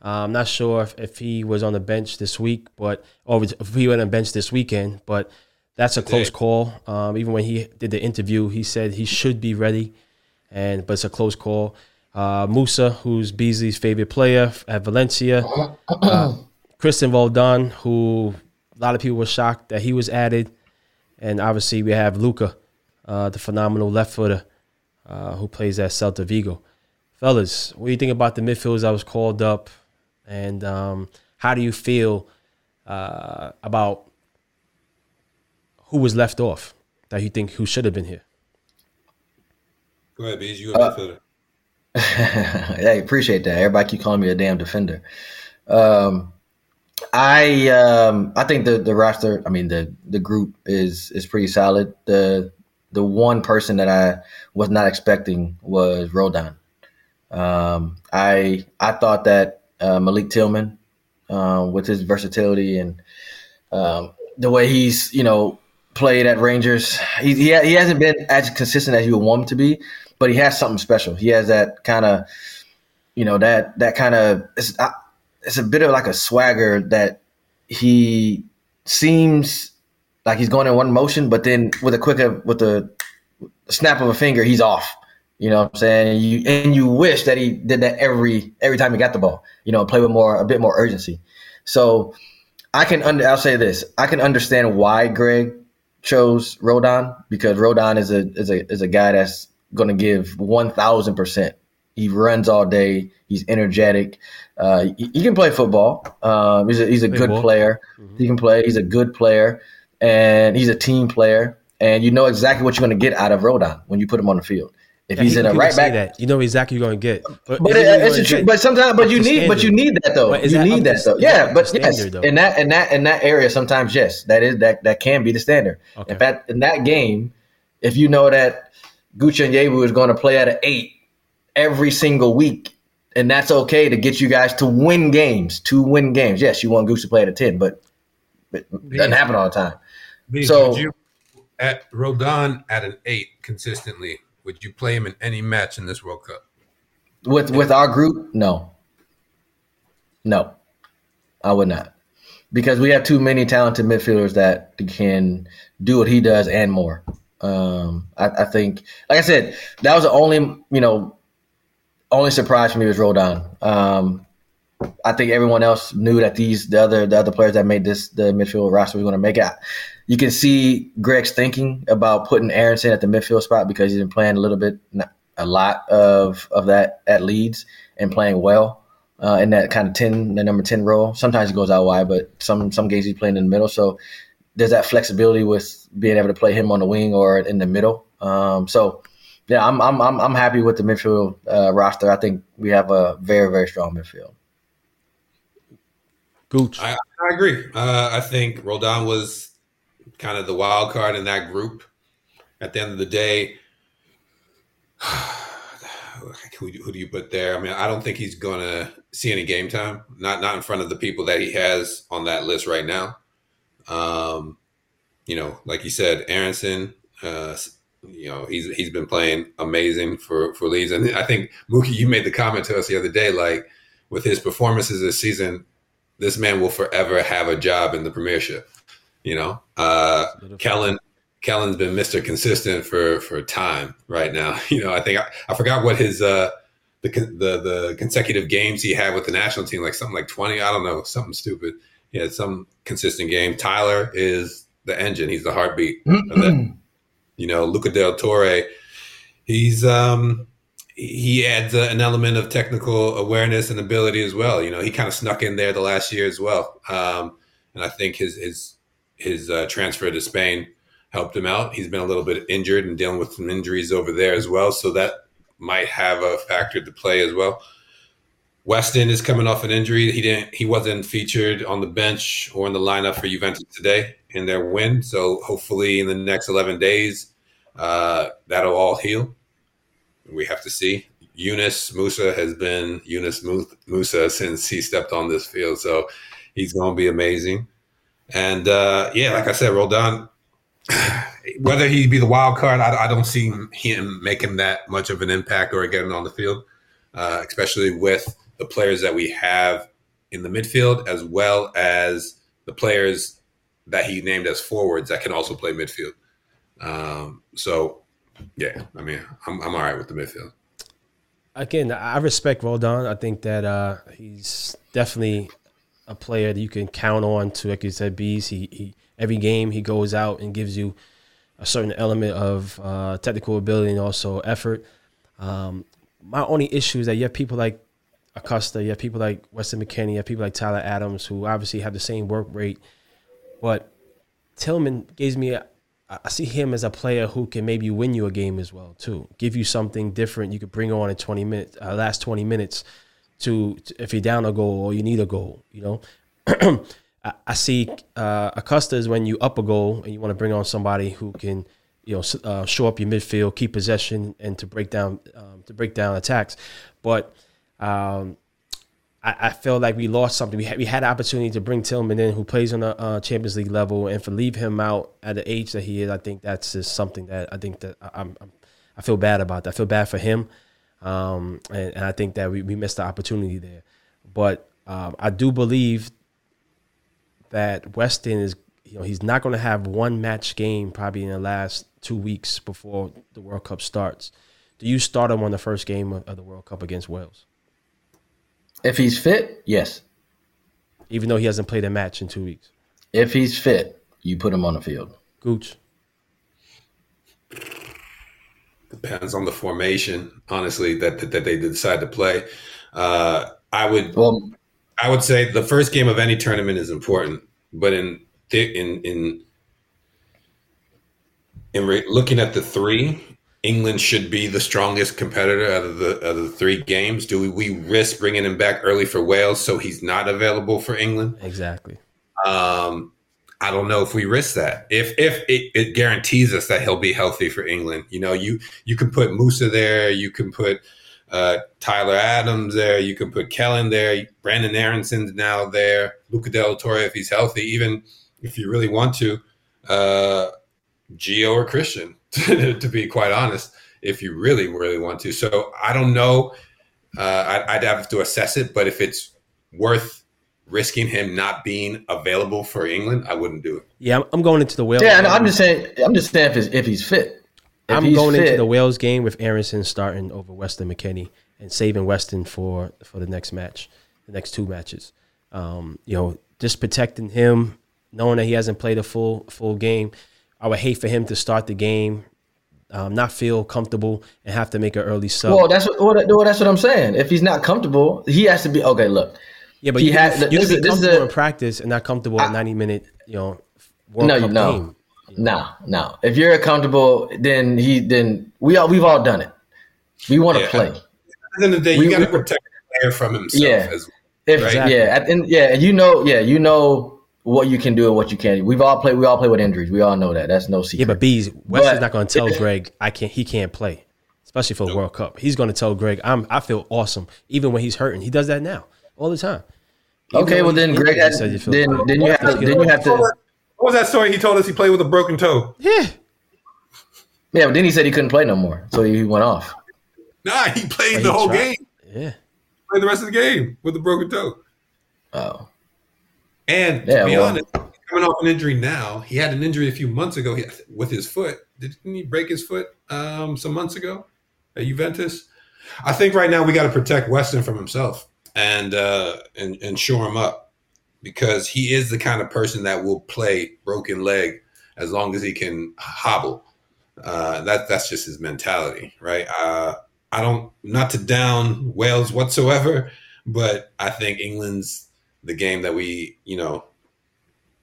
Uh, I'm not sure if, if he was on the bench this week, but or if he went on the bench this weekend. But that's a close call. Um, even when he did the interview, he said he should be ready, and but it's a close call. Uh, Musah, who's Beasley's favorite player at Valencia, uh, [CLEARS THROAT] Cristian Roldan, who a lot of people were shocked that he was added, and obviously we have Luca, uh, the phenomenal left footer, uh, who plays at Celta Vigo. Fellas, what do you think about the midfielders that was called up, and um, how do you feel uh, about who was left off that you think who should have been here? Go ahead, Bees. You a midfielder. Hey, appreciate that. Everybody keep calling me a damn defender. Um, I um, I think the the roster, I mean the the group is is pretty solid. The the one person that I was not expecting was Roldan. Um, I I thought that uh, Malik Tillman uh, with his versatility and um, the way he's you know played at Rangers. He he, he hasn't been as consistent as you would want him to be, but he has something special. He has that kind of you know that that kind of it's, it's a bit of like a swagger that he seems like he's going in one motion, but then with a quick with a snap of a finger, he's off. You know what I'm saying? And you and you wish that he did that every every time he got the ball. You know, play with more a bit more urgency. So I can under I'll say this. I can understand why Greg chose Roldan because Roldan is a is a is a guy that's gonna give one thousand percent. He runs all day. He's energetic. Uh, he, he, can play football. Um, he's a, he's a good ball. player. Mm-hmm. He can play. He's a good player, and he's a team player. And you know exactly what you're going to get out of Roldan when you put him on the field. If yeah, he's in a right back, that. you know exactly you're going to get. But, but it, it's true. But sometimes, but you need, standard. but you need that though. You that need that though. Yeah, but yes, though? in that in that in that area, sometimes yes, that is that that can be the standard. Okay. In fact, in that game, if you know that Gucci Onyewu is going to play at an eight every single week, and that's okay to get you guys to win games, to win games. Yes, you want Gucci to play at a ten, but it doesn't happen all the time. so you, at Roldan at an eight consistently would you play him in any match in this World Cup? With with our group, no. No. I would not. Because we have too many talented midfielders that can do what he does and more. Um, I, I, think, like I said, that was the only, you know, only surprise for me was Roldan. Um, I think everyone else knew that these the other the other players that made this the midfield roster was going to make it you can see Greg's thinking about putting Aaronson at the midfield spot because he's been playing a little bit, a lot of of that at Leeds and playing well uh, in that kind of ten, the number ten role. Sometimes he goes out wide, but some some games he's playing in the middle. So there's that flexibility with being able to play him on the wing or in the middle. Um, so yeah, I'm I'm I'm I'm happy with the midfield uh, roster. I think we have a very very strong midfield. Gooch. I, I agree. Uh, I think Roldan was kind of the wild card in that group. At the end of the day, [SIGHS] who, who do you put there? I mean, I don't think he's going to see any game time. Not not in front of the people that he has on that list right now. Um, you know, like you said, Aaronson. Uh, you know, he's he's been playing amazing for for Leeds, and I think Mookie, you made the comment to us the other day, like with his performances this season, this man will forever have a job in the Premiership. You know, uh, Kellyn Kellyn's been Mr. Consistent for for time right now. [LAUGHS] You know, I think I, I forgot what his uh, the the the consecutive games he had with the national team, like something like twenty. I don't know, something stupid. He had some consistent game. Tyler is the engine. He's the heartbeat. Then, you know, Luca del Torre. He's um he adds an element of technical awareness and ability as well. You know, he kind of snuck in there the last year as well. Um, and I think his his his uh, transfer to Spain helped him out. He's been a little bit injured and dealing with some injuries over there as well, so that might have a factor to play as well. Weston is coming off an injury. He didn't. He wasn't featured on the bench or in the lineup for Juventus today in their win. So hopefully, in the next eleven days, uh, that'll all heal. We have to see. Yunus Musah has been Yunus Musah since he stepped on this field, so he's going to be amazing. And uh, yeah, like I said, Roldan, [SIGHS] whether he be the wild card, I, I, don't see him making that much of an impact or getting on the field, uh, especially with the players that we have in the midfield, as well as the players that he named as forwards that can also play midfield. Um, so, yeah, I mean, I'm, I'm all right with the midfield. Again, I respect Roldan. I think that uh, he's definitely a player that you can count on to, like you said, bees. He, he every game he goes out and gives you a certain element of uh, technical ability and also effort. Um, my only issue is that you have people like Acosta, you have people like Weston McKennie, you have people like Tyler Adams who obviously have the same work rate, but Tillman gives me a, I see him as a player who can maybe win you a game as well too. Give you something different you could bring on in 20 minutes, uh, last 20 minutes to, to, if you're down a goal or you need a goal. You know, [CLEARS THROAT] I, I, see uh, Acosta is when you up a goal and you want to bring on somebody who can you know uh, show up your midfield, keep possession, and to break down um, to break down attacks. But um, I, I feel like we lost something. We had we had an opportunity to bring Tillman in, who plays on a uh, Champions League level, and for leave him out at the age that he is, I think that's just something that I think that I, I'm, I'm I feel bad about. That. I feel bad for him, um, and, and I think that we, we missed the opportunity there. But um, I do believe that Weston is, you know, he's not going to have one match game probably in the last two weeks before the World Cup starts. Do you start him on the first game of, of the World Cup against Wales, If he's fit, yes. even though he hasn't played a match in two weeks? If he's fit, you put him on the field. Gooch. Depends on the formation, honestly, that that, that they decide to play. Uh, I would Well, I would say the first game of any tournament is important, but in in in in re- looking at the three, England should be the strongest competitor out of the out of the three games. Do we, we risk bringing him back early for Wales so he's not available for England? Exactly. Um, I don't know if we risk that. If if it, it guarantees us that he'll be healthy for England, you know, you you can put Musah there, you can put uh, Tyler Adams there, you can put Kellyn there, Brenden Aaronson's now there, Luca Del Toro if he's healthy, even if you really want to, uh, Gio or Christian, [LAUGHS] to be quite honest, if you really really want to. So I don't know. Uh, I'd, I'd have to assess it, but if it's worth risking him not being available for England, I wouldn't do it. Yeah, I'm, I'm going into the Wales. yeah, and. I'm just saying. I'm just saying if, it's, if he's fit. If I'm he's going into the Wales game with Aaronson starting over Weston McKennie and saving Weston for for the next match, the next two matches. Um, you know, just protecting him, knowing that he hasn't played a full full game. I would hate for him to start the game, um, not feel comfortable, and have to make an early sub. Well, that's what, well, well, that's what I'm saying. If he's not comfortable, he has to be okay. Look, yeah, but he you, can, had- you this can is- be this is comfortable a- in practice and not comfortable at 90 minute, you know, World no, Cup no, game. no, no. If you're comfortable, then he then we all we've all done it. We want to Yeah. play. At the end of the day, We- you got to protect the player from himself. Yeah. As, If Right. yeah, and yeah, you know, yeah, you know what you can do and what you can't. We've all played. We all play with injuries. We all know that. That's no secret. Yeah, but Bees, Weston's But- not going to tell Greg I can't. He can't play, especially for the World Cup. He's going to tell Greg I'm. I feel awesome, even when he's hurting. He does that now all the time. Even okay, well then, Greg, he had, says then then you have to then you have to. what was that story he told us he played with a broken toe? Yeah, Yeah, but then he said he couldn't play no more, so he went off. Nah, he played he the whole tried. game. yeah. Played the rest of the game with a broken toe. Oh, And to Yeah, be well- honest, coming off an injury now, he had an injury a few months ago with his foot. Didn't he break his foot um, some months ago at Juventus? I think right now we got to protect Weston from himself and uh, and and shore him up because he is the kind of person that will play broken leg as long as he can hobble. Uh, that that's just his mentality, right? Uh, I don't not to down Wales whatsoever, but I think England's the game that we you know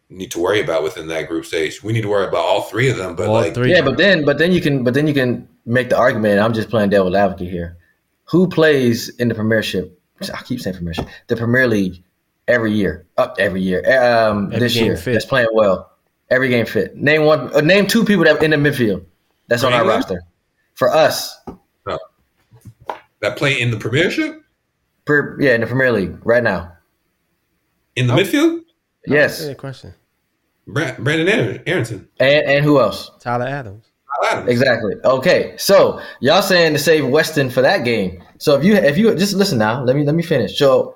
need to worry about within that group stage. We need to worry about all three of them, but All like three. yeah, but then but then you can but then you can make the argument. I'm just playing devil's advocate here. Who plays in the Premiership? I keep saying Premiership. The Premier League every year, up every year. Um, Every this year fit. that's playing well. Every game fit. Name one. Uh, name two people that in the midfield. That's on our England? roster. For us, that play in the Premiership per, yeah, in the Premier League right now. In the Oh. midfield. Yes, Good question. Bra- Brenden Aaron- Aaronson, and and who else? Tyler Adams. Kyle Adams. Exactly. Okay. So y'all saying to save Weston for that game. So if you if you just listen now, let me let me finish. So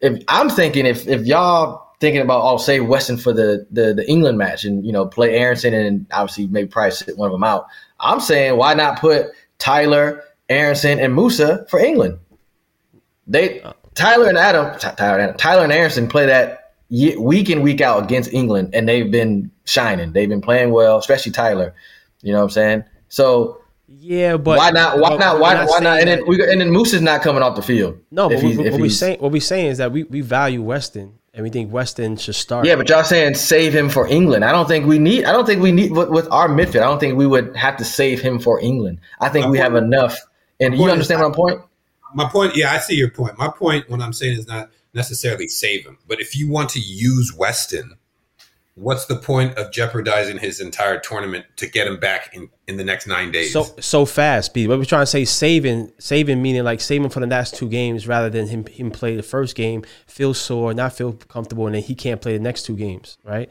if I'm thinking if if y'all thinking about oh save Weston for the the, the England match and you know play Aaronson and obviously maybe Price sit one of them out. I'm saying why not put Tyler, Aaronson, and Musah for England? They uh, Tyler and Adam Ty- Tyler and Tyler and Aaronson play that ye- week in week out against England, and they've been shining. They've been playing well, especially Tyler. You know what I'm saying? So Yeah, but why not? Why not? Why, not why not? And then we and then Moose is not coming off the field. no, but we, what we he's- saying what we saying is that we, we value Weston and we think Weston should start. Yeah, but y'all saying save him for England. I don't think we need. I don't think we need with, with our midfield. I don't think we would have to save him for England. I think My we have enough. And you point is- understand my point? My point, yeah, I see your point. My point, what I'm saying is not necessarily save him, but if you want to use Weston what's the point of jeopardizing his entire tournament to get him back in, in the next nine days? So so fast, B. But we're trying to say saving, saving meaning like saving for the last two games rather than him him play the first game, feel sore, not feel comfortable, and then he can't play the next two games, right?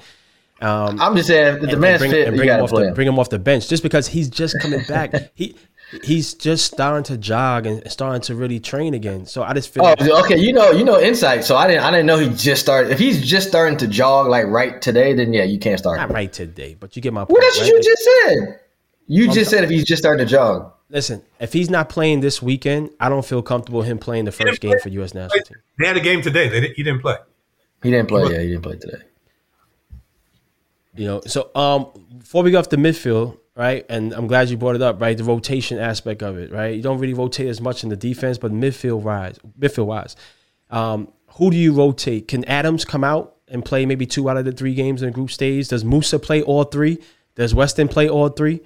Um, I'm just saying, the and man's bring, fit, and you bring him off play the him. bring him off the bench just because he's just coming back. [LAUGHS] he he's just starting to jog and starting to really train again. So I just feel like Oh, okay. You know, you know insight. So I didn't, I didn't know he just started. If he's just starting to jog like right today, then yeah, you can't start. not right today, but you get my point. Well, that's what right? you just said. You just said if he's just starting to jog. Listen, if he's not playing this weekend, I don't feel comfortable him playing the first game for U.S. national team. they had a game today. They didn't, he didn't play. He didn't play. Yeah, he didn't play today. You know, so um, before we go off the midfield, right? And I'm glad you brought it up, right? The rotation aspect of it, right? You don't really rotate as much in the defense, but midfield wise, midfield wise, um, who do you rotate? Can Adams come out and play maybe two out of the three games in the group stage? Does Musah play all three? Does Weston play all three?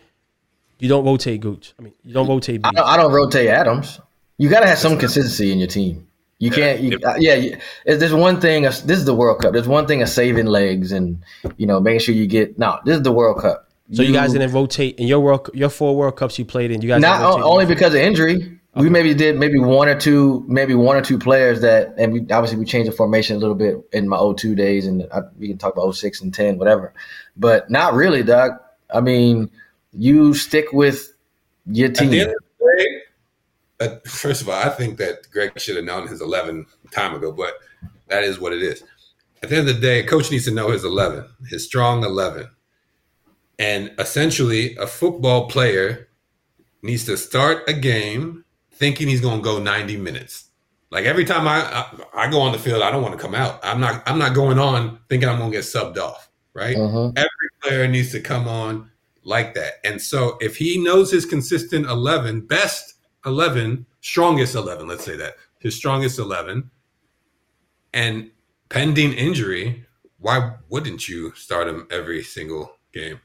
You don't rotate Gooch. I mean, you don't rotate. I don't, I don't rotate Adams. You got to have some consistency in your team. You can't. You, uh, yeah, you, there's one thing. This is the World Cup. There's one thing of saving legs and you know making sure you get. No, this is the World Cup. So you guys didn't rotate in your world, your four World Cups you played in. You guys not didn't only because of injury. We maybe did maybe one or two, maybe one or two players that, and we obviously we changed the formation a little bit in my 02 days, and I, we can talk about 06 and 10, whatever. But not really, Doug. I mean, you stick with your At the end team. of the day, uh, first of all, I think that Greg should have known his 11 time ago, but that is what it is. At the end of the day, coach needs to know his 11, his strong 11. And essentially, a football player needs to start a game thinking he's going to go 90 minutes. Like every time I, I I go on the field, I don't want to come out. I'm not I'm not going on thinking I'm going to get subbed off, right? Mhm. Every player needs to come on like that. And so if he knows his consistent 11, best 11, strongest 11, let's say that, his strongest 11, and pending injury, why wouldn't you start him every single game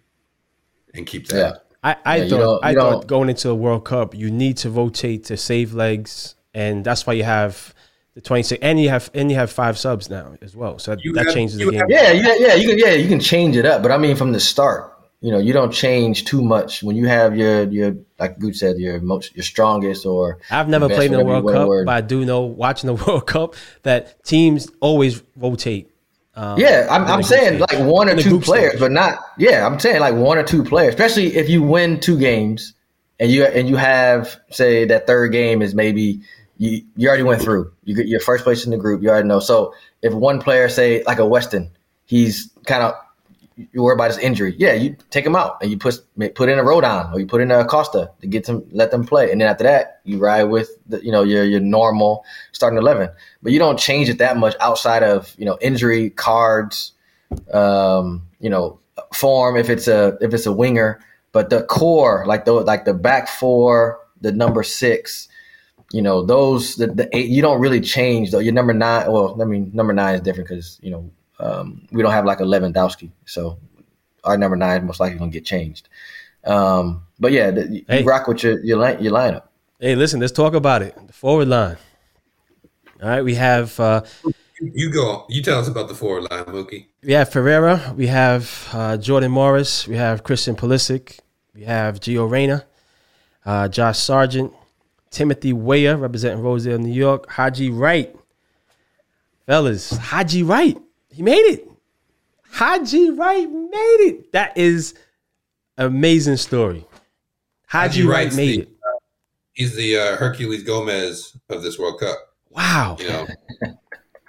and keep that? Yeah. I, I Yeah, thought don't- I you thought don't- going into the World Cup, you need to rotate to save legs, and that's why you have the twenty six, and you have and you have five subs now as well. So that, You that have- changes the game. have- Yeah, yeah, yeah. You can, yeah, you can change it up, but I mean, from the start, you know, you don't change too much when you have your your like Gooch said, your most your strongest or I've never best, played in the World Cup, word. but I do know watching the [LAUGHS] World Cup that teams always rotate. Um, Yeah, I'm, I'm saying stage. like one or two players, stage. but not. Yeah, I'm saying like one or two players, especially if you win two games and you and you have say that third game is maybe you you already went through. You get your first place in the group. You already know. So if one player say like a Weston, he's kind of you worry about his injury. Yeah, you take him out and you put put in a Roldan or you put in a Costa to get them let them play, and then after that you ride with the, you know your your normal starting eleven. But you don't change it that much outside of you know injury cards, um, you know form if it's a if it's a winger. But the core, like the like the back four, the number six, you know those the, the eight. You don't really change though. Your number nine. Well, I mean number nine is different because you know um, we don't have like a Lewandowski, so our number nine is most likely going to get changed. Um, but yeah, the, you rock with your your, line, your lineup. Hey, listen, let's talk about it. The forward line. All right, we have uh, You go. You tell us about the forward line, Mookie. we have Ferreira, we have uh, Jordan Morris, we have Christian Pulisic, we have Gio Reyna, uh, Josh Sargent, Timothy Weah representing Rosedale, New York, Haji Wright. Fellas, Haji Wright, he made it. Haji Wright made it. That is amazing story. Haji, Haji Wright made the- it. He's the uh, Herculez Gomez of this World Cup. Wow. You know. [LAUGHS]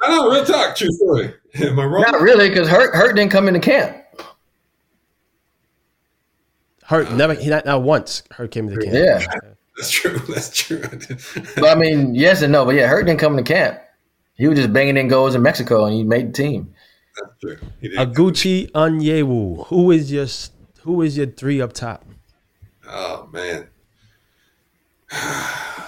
I know, real talk, true story. [LAUGHS] Am I wrong? Not really, because Hurt Hurt didn't come into camp. Hurt never he not, not once Hurt came to the camp. Yeah, [LAUGHS] That's true. That's true. but I mean, yes and no. But yeah, Hurt didn't come into camp. He was just banging in goals in Mexico, and he made the team. That's true. He didn't- Oguchi Onyewu. Who is your who is your three up top? Oh man. [SIGHS]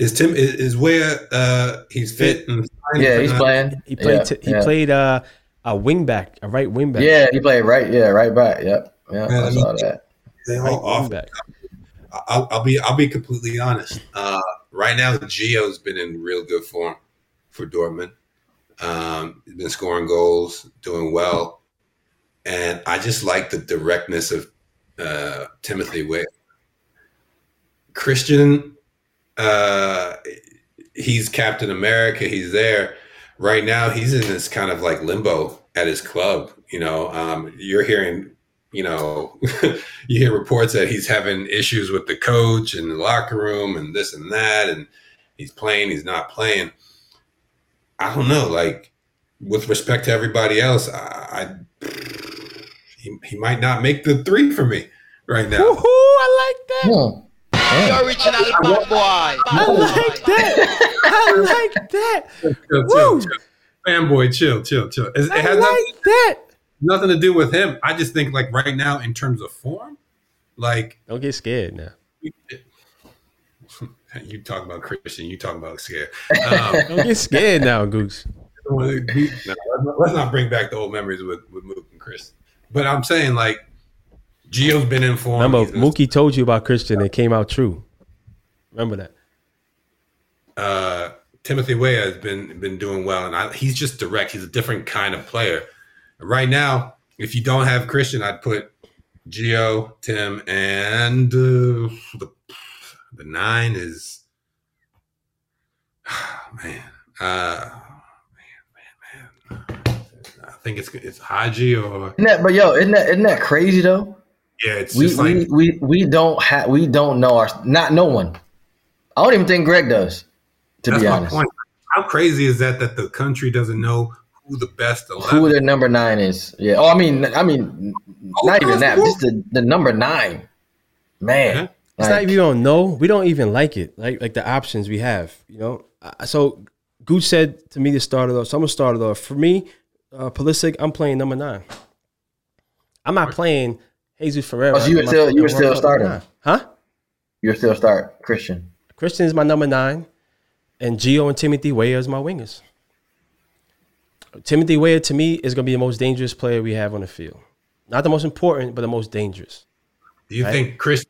Is Tim is, is where uh he's fit and fine Yeah, he's playing. He played Yeah, t- he yeah. played uh, a wing back, a right wing back. Yeah, he played right. Yeah, right back. Yep. Yeah, Yeah, I I saw mean- that. They all Right off. back. I'll, I'll be I'll be completely honest. Uh, right now, Gio's been in real good form for Dortmund. Um, he's been scoring goals, doing well, and I just like the directness of uh, Timothy Weah. Christian, uh, he's Captain America. He's there right now. He's in this kind of like limbo at his club. You know, um, you're hearing, you know, [LAUGHS] you hear reports that he's having issues with the coach and the locker room and this and that, and he's playing, he's not playing. I don't know. Like with respect to everybody else, I, I he, he might not make the three for me right now. Woohoo! I like that. Hmm. The original bad boy. I like that. I like that. [LAUGHS] Chill, Woo! chill, chill. Fanboy, chill, chill, chill. It, it I has nothing, like that. nothing to do with him. I just think like right now in terms of form, like Don't get scared now. [LAUGHS] you talk about Christian, you talk about scared. [LAUGHS] Um, Don't get scared now, Goose. no, let's not- let's not bring back the old memories with with Mook and Chris. But I'm saying like Gio's been informed. form. Remember, Mookie told you about Christian. It came out true. Remember that. uh, Timothy Weah has been been doing well, and I, he's just direct. He's a different kind of player. Right now, if you don't have Christian, I'd put Gio, Tim, and uh, the the nine is [SIGHS] man, uh, man, man, man. I think it's it's Haji or Isn't that, but yo, isn't that isn't that crazy though? Yeah, it's We just like we, we we don't have we don't know our not no one. I don't even think Greg does. To that's be my honest, point. How crazy is that that the country doesn't know who the best eleven? who the number nine is? Yeah. Oh, I mean, I mean, not even that. Just the, the number nine. Man, Yeah. It's Like, not we don't know. We don't even like it. Like like the options we have. You know. Uh, So Gooch said to me to start it off. So I'm gonna start it off. For me, uh, Pulisic, I'm playing number nine. I'm not playing Jesus Ferreira. Oh, so you were still- you were still starting? Huh? you're still start Christian. Christian is my number nine, and Gio and Timothy Weah is my wingers. Timothy Weah to me is going to be the most dangerous player we have on the field. Not the most important, but the most dangerous. Do you Right? think Chris?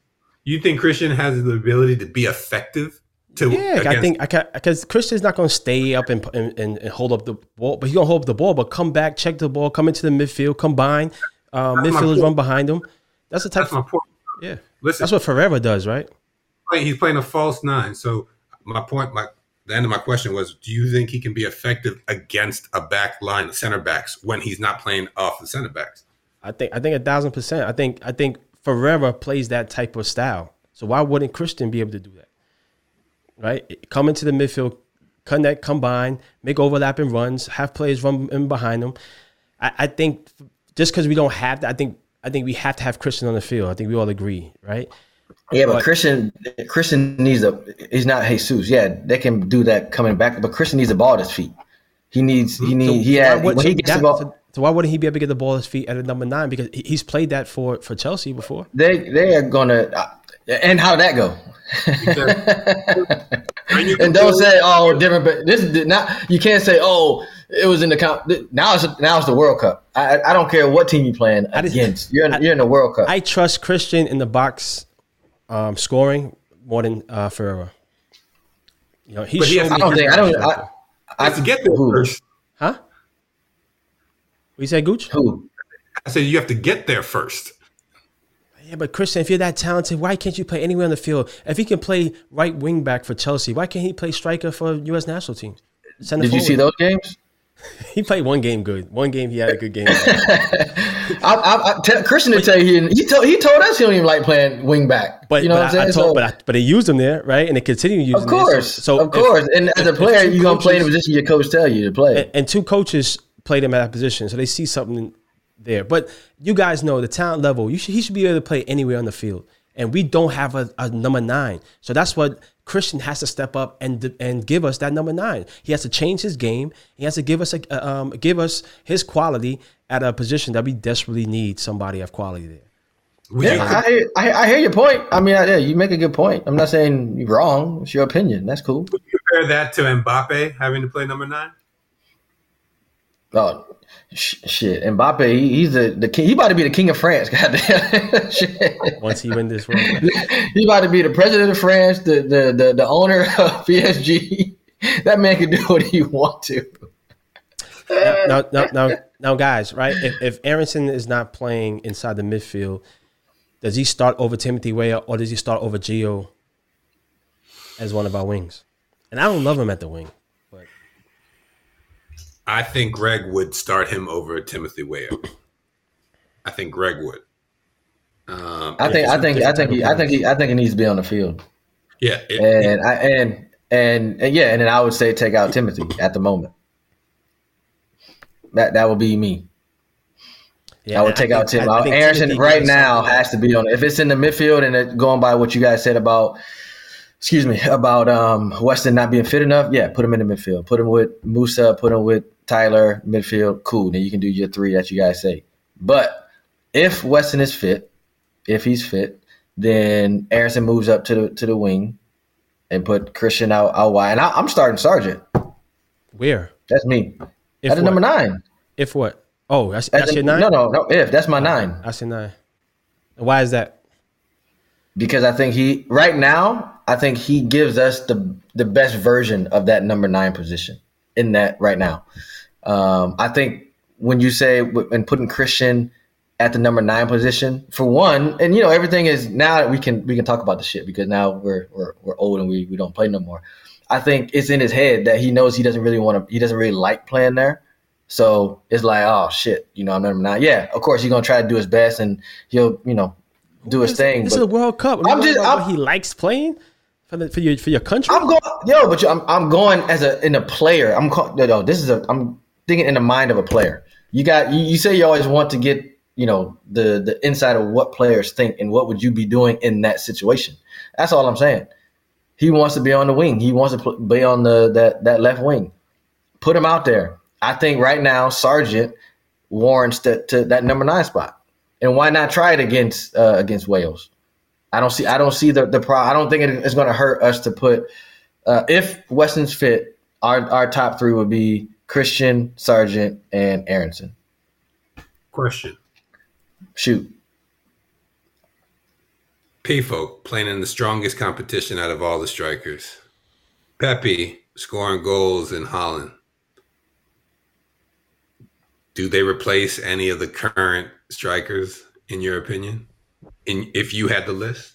You think Christian has the ability to be effective? To Yeah, I think I because Christian's not going to stay up and, and and and hold up the ball, but he's going to hold up the ball, but come back, check the ball, come into the midfield, combine. Um, That's my midfielders run behind him. That's the type. That's my point. yeah, Listen, that's what Ferreira does, right? he's playing a false nine. So my point, my the end of my question was: Do you think he can be effective against a back line of center backs when he's not playing off the center backs? I think I think a thousand percent. I think I think Ferreira plays that type of style. So why wouldn't Christian be able to do that? Right? Come into the midfield, connect, combine, make overlapping runs, have players run in behind them. I, I think just because we don't have that, I think I think we have to have Christian on the field. I think we all agree, right? Yeah, but But- Christian Christian needs a. He's not Jesus. Yeah, they can do that coming back, but Christian needs a ball at his feet. He needs. He needs. he Why had would, when he gets that, the ball. So, so why wouldn't he be able to get the ball at his feet at a number nine? Because he's played that for for Chelsea before. They they are gonna. Uh, and how would that go? [LAUGHS] and don't say oh different. But this is not. You can't say oh it was in the count. Now it's now it's the World Cup. I I don't care what team you're playing just- against. You're in, I- you're in the World Cup. I trust Christian in the box um, scoring more than uh, Ferreira. You know, he But he showed has- I don't he's think. I a don't. striker. I, I have to get there Who? first. huh? What you say, Gooch? who? I said you have to get there first. Yeah, but Christian, if you're that talented, why can't you play anywhere on the field? If he can play right wing back for Chelsea, why can't he play striker for U.S. national team? Center Did you see those games? [LAUGHS] He played one game good. One game he had a good game. [LAUGHS] I, I, I Christian to tell you he he told he told us he don't even like playing wing back. But you know but what I'm saying? I, told, So- but I, but he used him there, right? And they continue using. Of course, There. So, so of if- course. and as a player, you're gonna play in the position your coach tell you to play. and, and two coaches played him at that position, so they see something there. But you guys know the talent level. You should, he should be able to play anywhere on the field, and we don't have a, a number nine. So that's what Christian has to step up and and give us that number nine. He has to change his game. He has to give us a um, give us his quality at a position that we desperately need somebody of quality there. Would yeah, I, hear- I, I hear your point. I mean, I, yeah, you make a good point. I'm not saying you're wrong. It's your opinion. That's cool. would you compare that to Mbappe having to play number nine? Oh, sh- shit. Mbappe, he, he's the, the king. He about to be the king of France. [LAUGHS] Goddamn. shit. Once he win this World Cup. [LAUGHS] He about to be the president of France, the the the, the owner of [LAUGHS] PSG. That man can do what he want to. now, now, now, now, now, guys, right? If, if Aaronson is not playing inside the midfield, does he start over Timothy Weah or does he start over Gio as one of our wings? And I don't love him at the wing. But I think Greg would start him over Timothy Weah. I think Greg would. Um, I think I think I think he, I think he, I think he needs to be on the field. yeah, it- And I and and, and yeah, and then I would say take out Timothy at the moment. That that would be me. yeah, I would take out think- Tim. I think Aaronson Timothy right now has to be on. If it's in the midfield and it, going by what you guys said about, excuse me, about um, Weston not being fit enough, yeah, put him in the midfield. Put him with Musah. Put him with Tyler midfield. Cool. Then you can do your three that you guys say. But if Weston is fit, if he's fit, then Aaronson moves up to the to the wing and put Christian out out wide. And I, I'm starting Sargent. Where? That's me. If the number nine. If what? Oh, that's, That's that's your nine? No, no, no. If that's my ah, nine. That's your nine. Why is that? because I think he right now I think he gives us the the best version of that number nine position in that right now. Um, I think when you say when putting Christian at the number nine position for one, and you know everything is now that we can we can talk about the shit because now we're we're, we're old and we, we don't play no more. I think it's in his head that he knows he doesn't really want to he doesn't really like playing there. So it's like, oh shit, you know, I'm number nine. Yeah, of course he's gonna try to do his best and he'll, you know, do his thing. This but- is a World Cup. I I'm just- I'm- he likes playing for the, for your for your country. I'm going, yo, but you- I'm I'm going as a in a player. I'm call, no, this is a I'm thinking in the mind of a player. You got you, you say you always want to get you know the the inside of what players think and what would you be doing in that situation. That's all I'm saying. He wants to be on the wing. He wants to be on the that that left wing. Put him out there. I think right now Sargent warrants that to that number nine spot. And why not try it against uh, against Wales? I don't see. I don't see the the pro. I don't think it is going to hurt us to put. Uh, if Weston's fit, our our top three would be Christian, Sargent, and Aaronson. question. Shoot, Pefok playing in the strongest competition out of all the strikers. Pepi scoring goals in Holland. Do they replace any of the current strikers, in your opinion? In if you had the list,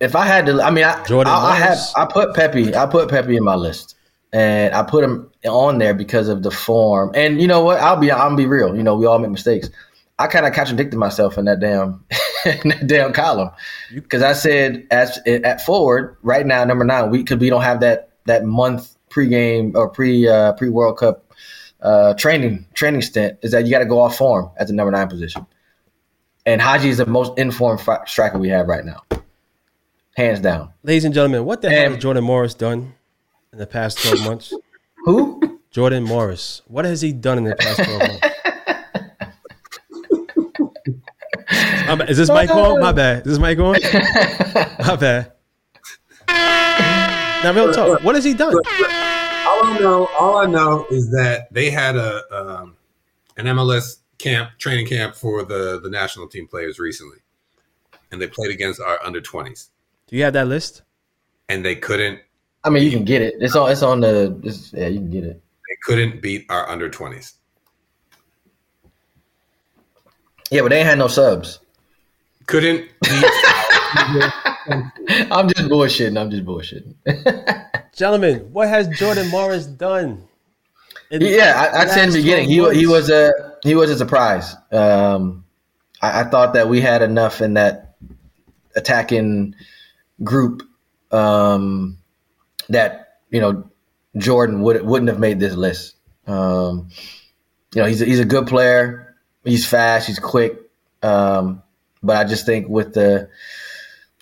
if I had to, I mean, I Jordan I, I had I put Pepi. I put Pepi in my list, and I put him on there because of the form. And you know what? I'll be I'll be real. You know, we all make mistakes. I kind of contradicted myself in that damn [LAUGHS] in that damn column because I said as at forward right now number nine we because we don't have that that month pregame or pre uh, pre World Cup uh, training training stint is that you got to go off form at the number nine position. And Haji is the most informed striker we have right now, hands down. Ladies and gentlemen, what the hell Um, has Jordan Morris done in the past 12 months? Who? Jordan Morris. What has he done in the past 12 months? [LAUGHS] My bad. Is this mic on? My bad. Is this mic on? My bad. Now, real talk. What has he done? all I know, all I know is that they had a um, an MLS camp, training camp for the the national team players recently, and they played against our under twenties, Do you have that list? and they couldn't I mean, you can get it. It's on. It's on the. It's, yeah, you can get it. they couldn't beat our under twenties. Yeah, but they ain't had no subs. Couldn't beat. [LAUGHS] I'm just bullshitting. I'm just bullshitting. [LAUGHS] Gentlemen, what has Jordan Morris done? in the yeah, I, I said in the beginning 12 he he was a he was a surprise. Um, I, I thought that we had enough in that attacking group um, that you know Jordan would wouldn't have made this list. Um, you know, he's a, he's a good player. He's fast. He's quick. Um, but I just think with the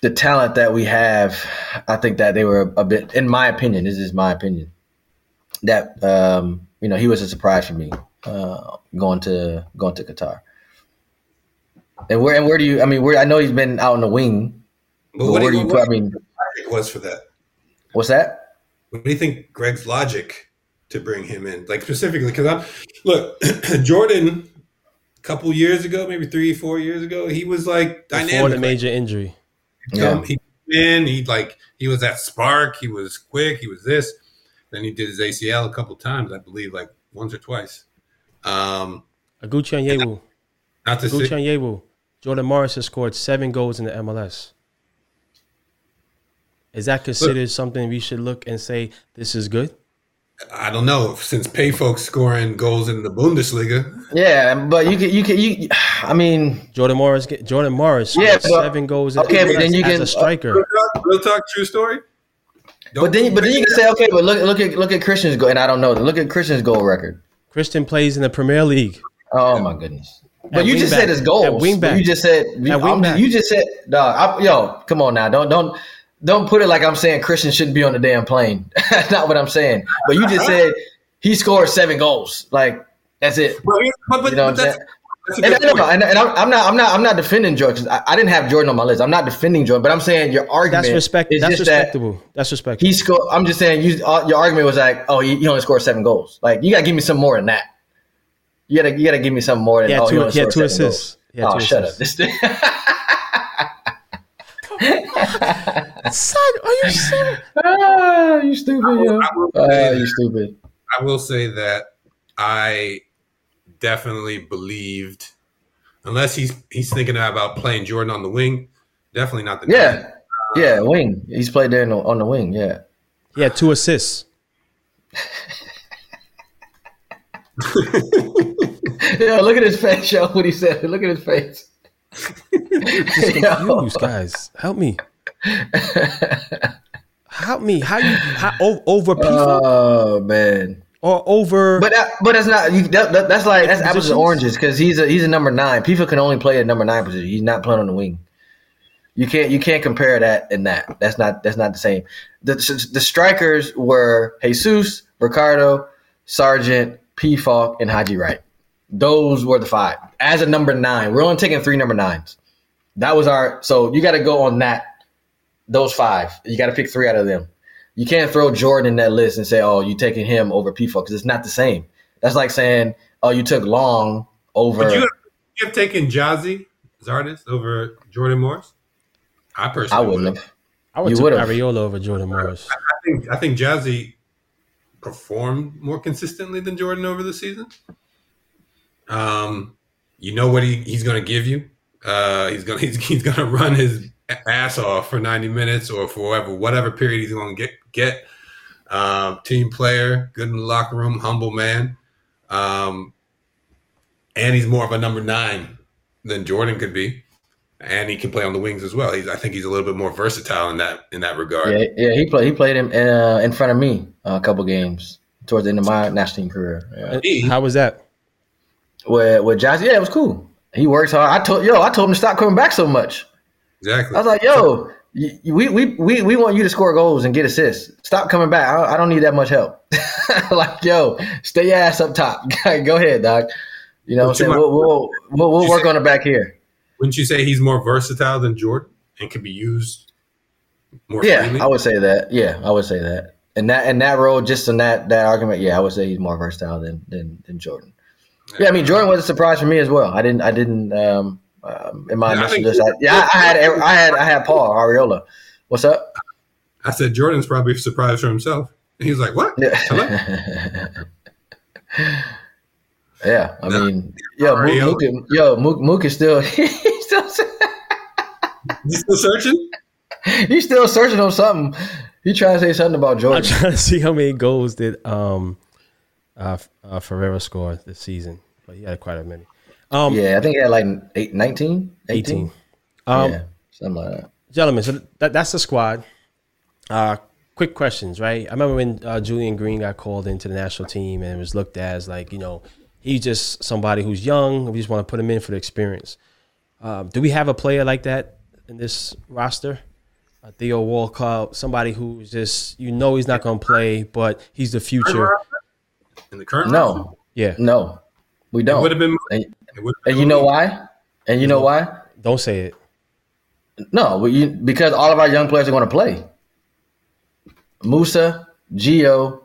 the talent that we have, I think that they were a bit, in my opinion, this is my opinion, that um, you know he was a surprise for me uh, going to going to Qatar. And where and where do you? I mean, where I know he's been out on the wing, But but what where do you, put? I mean, was for that? What's that? What do you think Greg's logic to bring him in? Like specifically, because I'm look, [CLEARS THROAT] Jordan, a couple years ago, maybe three, four years ago, he was like before dynamic. the major injury. Yeah. Come, he came in, he like he was that spark, he was quick, he was this. Then he did his ACL a couple times, I believe, like once or twice. Um, Oguchi Onyewu. not to Oguchi say, Onyewu. Jordan Morris has scored seven goals in the MLS. Is that considered something we should look and say this is good? I don't know since Pefok's scoring goals in the Bundesliga. Yeah, but you can you can you. [SIGHS] I mean, Jordan Morris, get- Jordan Morris, Yeah, but- seven goals in okay, but MLS then you as can- a striker. Real talk, real talk, true story. Don't but then but then you can say okay, but look look at look at Christian's goal, and I don't know. Look at Christian's goal record. Christian plays in the Premier League. Oh my goodness. But At you just wingback. said his goals. At wingback. You just said you, At I'm- wingback. you just said dog. I, yo, come on now. Don't don't don't put it like I'm saying Cristian shouldn't be on the damn plane. That's [LAUGHS] not what I'm saying. But you just said he scored seven goals. Like that's it. But, but, but, You know but what I'm that's, saying? that's And, and, and, and I'm, I'm not I'm not I'm not defending Jordan. I, I didn't have Jordan on my list. I'm not defending Jordan, but I'm saying your argument That's respect. is That's just that. That's respectable. he scored. I'm just saying you, uh, your argument was like, oh, he, he only scored seven goals. Like you gotta give me some more than that. You gotta you gotta give me some more than He had oh, two- he only he had two assists. goals. He oh, two shut assists. up! [LAUGHS] This Son, are you serious? ah, you stupid, yo. I will Ah, say- you stupid. I will say that I definitely believed, unless he's he's thinking about playing Jordan on the wing, definitely not the Yeah, yeah, wing. He's played there in the, on the wing. Yeah. He had two assists. [LAUGHS] Yo, look at his face, yo. What he said. Look at his face. [LAUGHS] [LAUGHS] Yo. Confused, guys. Help me. Help me. How you how, over people Oh man. or over? But that, but that's not you, that, that- that's like that's apples and oranges because he's a he's a number nine. People can only play a number nine position. He's not playing on the wing. You can't you can't compare that and that. That's not that's not the same. The the strikers were Jesus, Ricardo, Sargent, Pefok, and Haji Wright. Those were the five. As a number nine, we're only taking three number nines. That was our so you got to go on that. Those five, you got to pick three out of them. You can't throw Jordan in that list and say, "Oh, you taking him over Pefok because it's not the same. That's like saying, "Oh, you took Long over." But you have, you have taken Gyasi Zardes over Jordan Morris. I personally I wouldn't would have. I would you take would've. Arriola over Jordan Morris. I think I think Jazzy performed more consistently than Jordan over the season. Um, you know what he, he's going to give you. Uh, he's gonna [LAUGHS] he's, he's gonna run his ass off for ninety minutes or for whatever whatever period he's going to get get. Um, team player, good in the locker room, humble man, um, and he's more of a number nine than Jordan could be, and he can play on the wings as well. He's, I think he's a little bit more versatile in that in that regard. Yeah, yeah, he played. He played him uh, in front of me uh, a couple games towards the end of my national team career. Yeah. How was that? With with Josh, yeah, it was cool. He works hard. I told yo, I told him to stop coming back so much. Exactly. I was like, yo, we we we we want you to score goals and get assists. Stop coming back. I, I don't need that much help. [LAUGHS] like, yo, stay your ass up top. [LAUGHS] Go ahead, dog. You know what I'm saying? We'll we'll, we'll, we'll work say- on it back here. Wouldn't you say he's more versatile than Jordan and can be used more Yeah, freely? I would say that. Yeah, I would say that. And that and that role, just in that that argument, yeah, I would say he's more versatile than than, than Jordan. Yeah, I mean Jordan was a surprise for me as well. I didn't I didn't um, um in my Yeah, I initial think- I, yeah, I, I had I had I had Paul Arriola. What's up? I said Jordan's probably surprised for himself. And he like, "What? Hello? Yeah. [LAUGHS] yeah, I mean, yo, Mook, Mook, yo, Mook, Mook is still [LAUGHS] he's still You still searching?" he's still searching on something. He trying to say something about Jordan. I'm trying to see how many goals did um uh, uh Ferreira score this season, but he had quite a many. Um, Yeah, I think he had like eight, 19? 18. Um, yeah, something like that. gentlemen, so that, that's the squad. Uh, quick questions, right? I remember when uh, Julian Green got called into the national team and it was looked at as like, you know, he's just somebody who's young. We just want to put him in for the experience. Um, do we have a player like that in this roster? Uh, Theo Walcott, somebody who's just, you know, he's not going to play, but he's the future. In the current roster? No, Yeah, no, we don't. would have been. And, It would've and you know why? And you know why? don't say it. No, we, you, because all of our young players are going to play. Musah, Gio,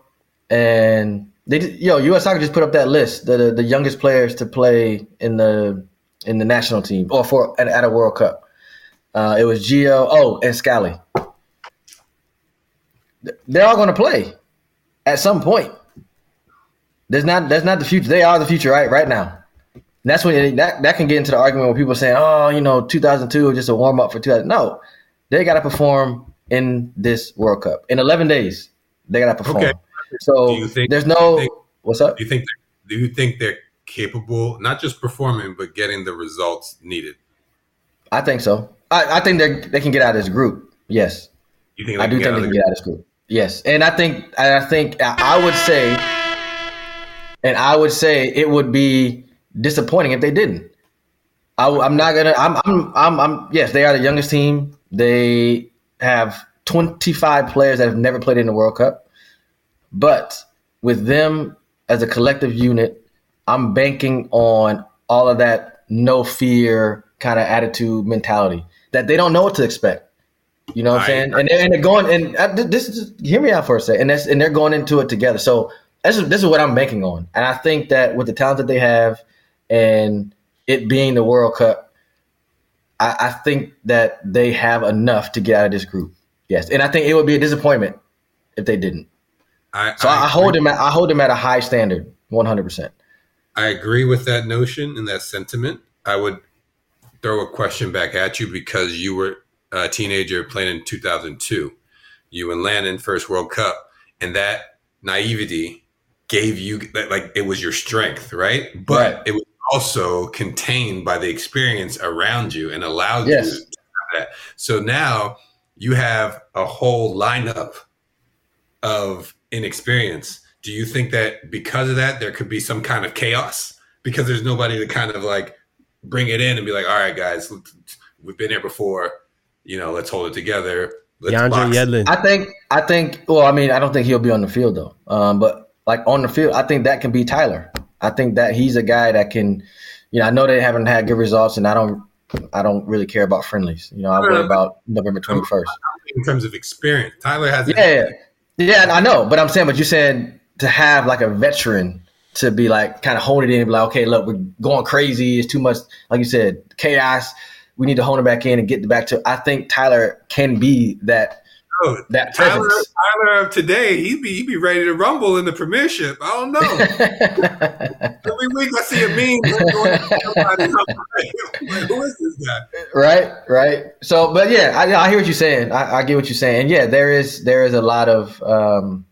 and they yo U.S. Soccer just put up that list the, the the youngest players to play in the in the national team or for at, at a World Cup. Uh, it was Gio. Oh, and Scally. They're all going to play at some point. There's not that's not the future. They are the future right right now. And that's when that that can get into the argument where people saying, "Oh, you know, 2002 was just a warm up for 2000." No, they got to perform in this World Cup in 11 days. They got to perform. Okay. So Do you think- there's no think- what's up. Do you think do you think they're capable not just performing but getting the results needed? I think so. I, I think they they can get out of this group. Yes, You think I do think they can get out of this group. Yes, and I think I think I would say, and I would say it would be disappointing if they didn't. I, am not gonna. I'm, I'm. I'm. I'm. Yes, they are the youngest team. They have 25 players that have never played in the World Cup, but with them as a collective unit, I'm banking on all of that no fear kind of attitude mentality that they don't know what to expect. You know what I'm saying? And they're, and they're going and uh, this is hear me out for a second. And that's and they're going into it together. So this is this is what I'm banking on. And I think that with the talent that they have and it being the World Cup, I, I think that they have enough to get out of this group. Yes, and I think it would be a disappointment if they didn't. I, So I, I hold them at I hold them at a high standard, 100. percent I agree with that notion and that sentiment. I would throw a question back at you because you were a teenager playing in 2002. You and Landon first World Cup, and that naivety gave you like it was your strength, right? But Right. it was also contained by the experience around you and allowed Yes. you to have that. So now you have a whole lineup of inexperience. Do you think that because of that there could be some kind of chaos because there's nobody to kind of like bring it in and be like, all right, guys, we've been here before, you know, let's hold it together. Let's box. Yedlin. I think I think well, I mean, I don't think he'll be on the field though. Um, but like on the field, I think that can be Tyler. I think that he's a guy that can, you know, I know they haven't had good results, and I don't, I don't really care about friendlies. You know, I worry uh, about November twenty first. in terms of experience. Tyler has Yeah, yeah, I know, but I'm saying, but you said to have like a veteran to be like kind of hold it in, and be like, okay, look, we're going crazy. It's too much, like you said, chaos. We need to hone it back in and get back to. I think Tyler can be that. That Tyler, presence. Tyler of today, he'd be he'd be ready to rumble in the premiership. I don't know. [LAUGHS] Every week I see a meme going somebody. Like, [LAUGHS] who is this guy? right, right. So, but yeah, I, I hear what you're saying. I, I get what you're saying. Yeah, there is there is a lot of. Um,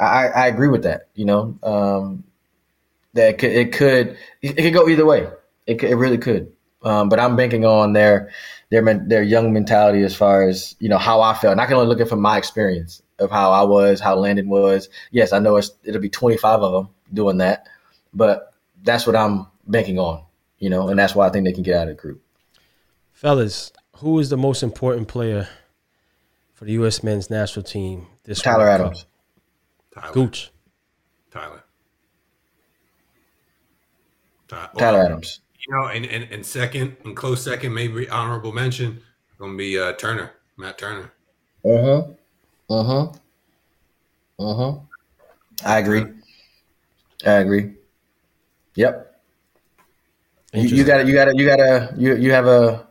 I, I agree with that. You know, um, that it could it could it could go either way. It could, it really could. Um, but I'm banking on their their their young mentality as far as you know how I felt. And I can only look at from my experience of how I was, how Landon was. Yes, I know it's, it'll be 25 of them doing that, but that's what I'm banking on. You know, and that's why I think they can get out of the group. Fellas, who is the most important player for the U.S. men's national team this Tyler World Cup? Adams. Tyler. Gooch. Tyler. Ty- Tyler well, Adams. You know, and, and, and second, and close second, maybe honorable mention, gonna be uh, Turner, Matt Turner. Uh-huh. Uh-huh. Uh-huh. I agree. I agree. Yep. You, you got to you got to you got to you you have a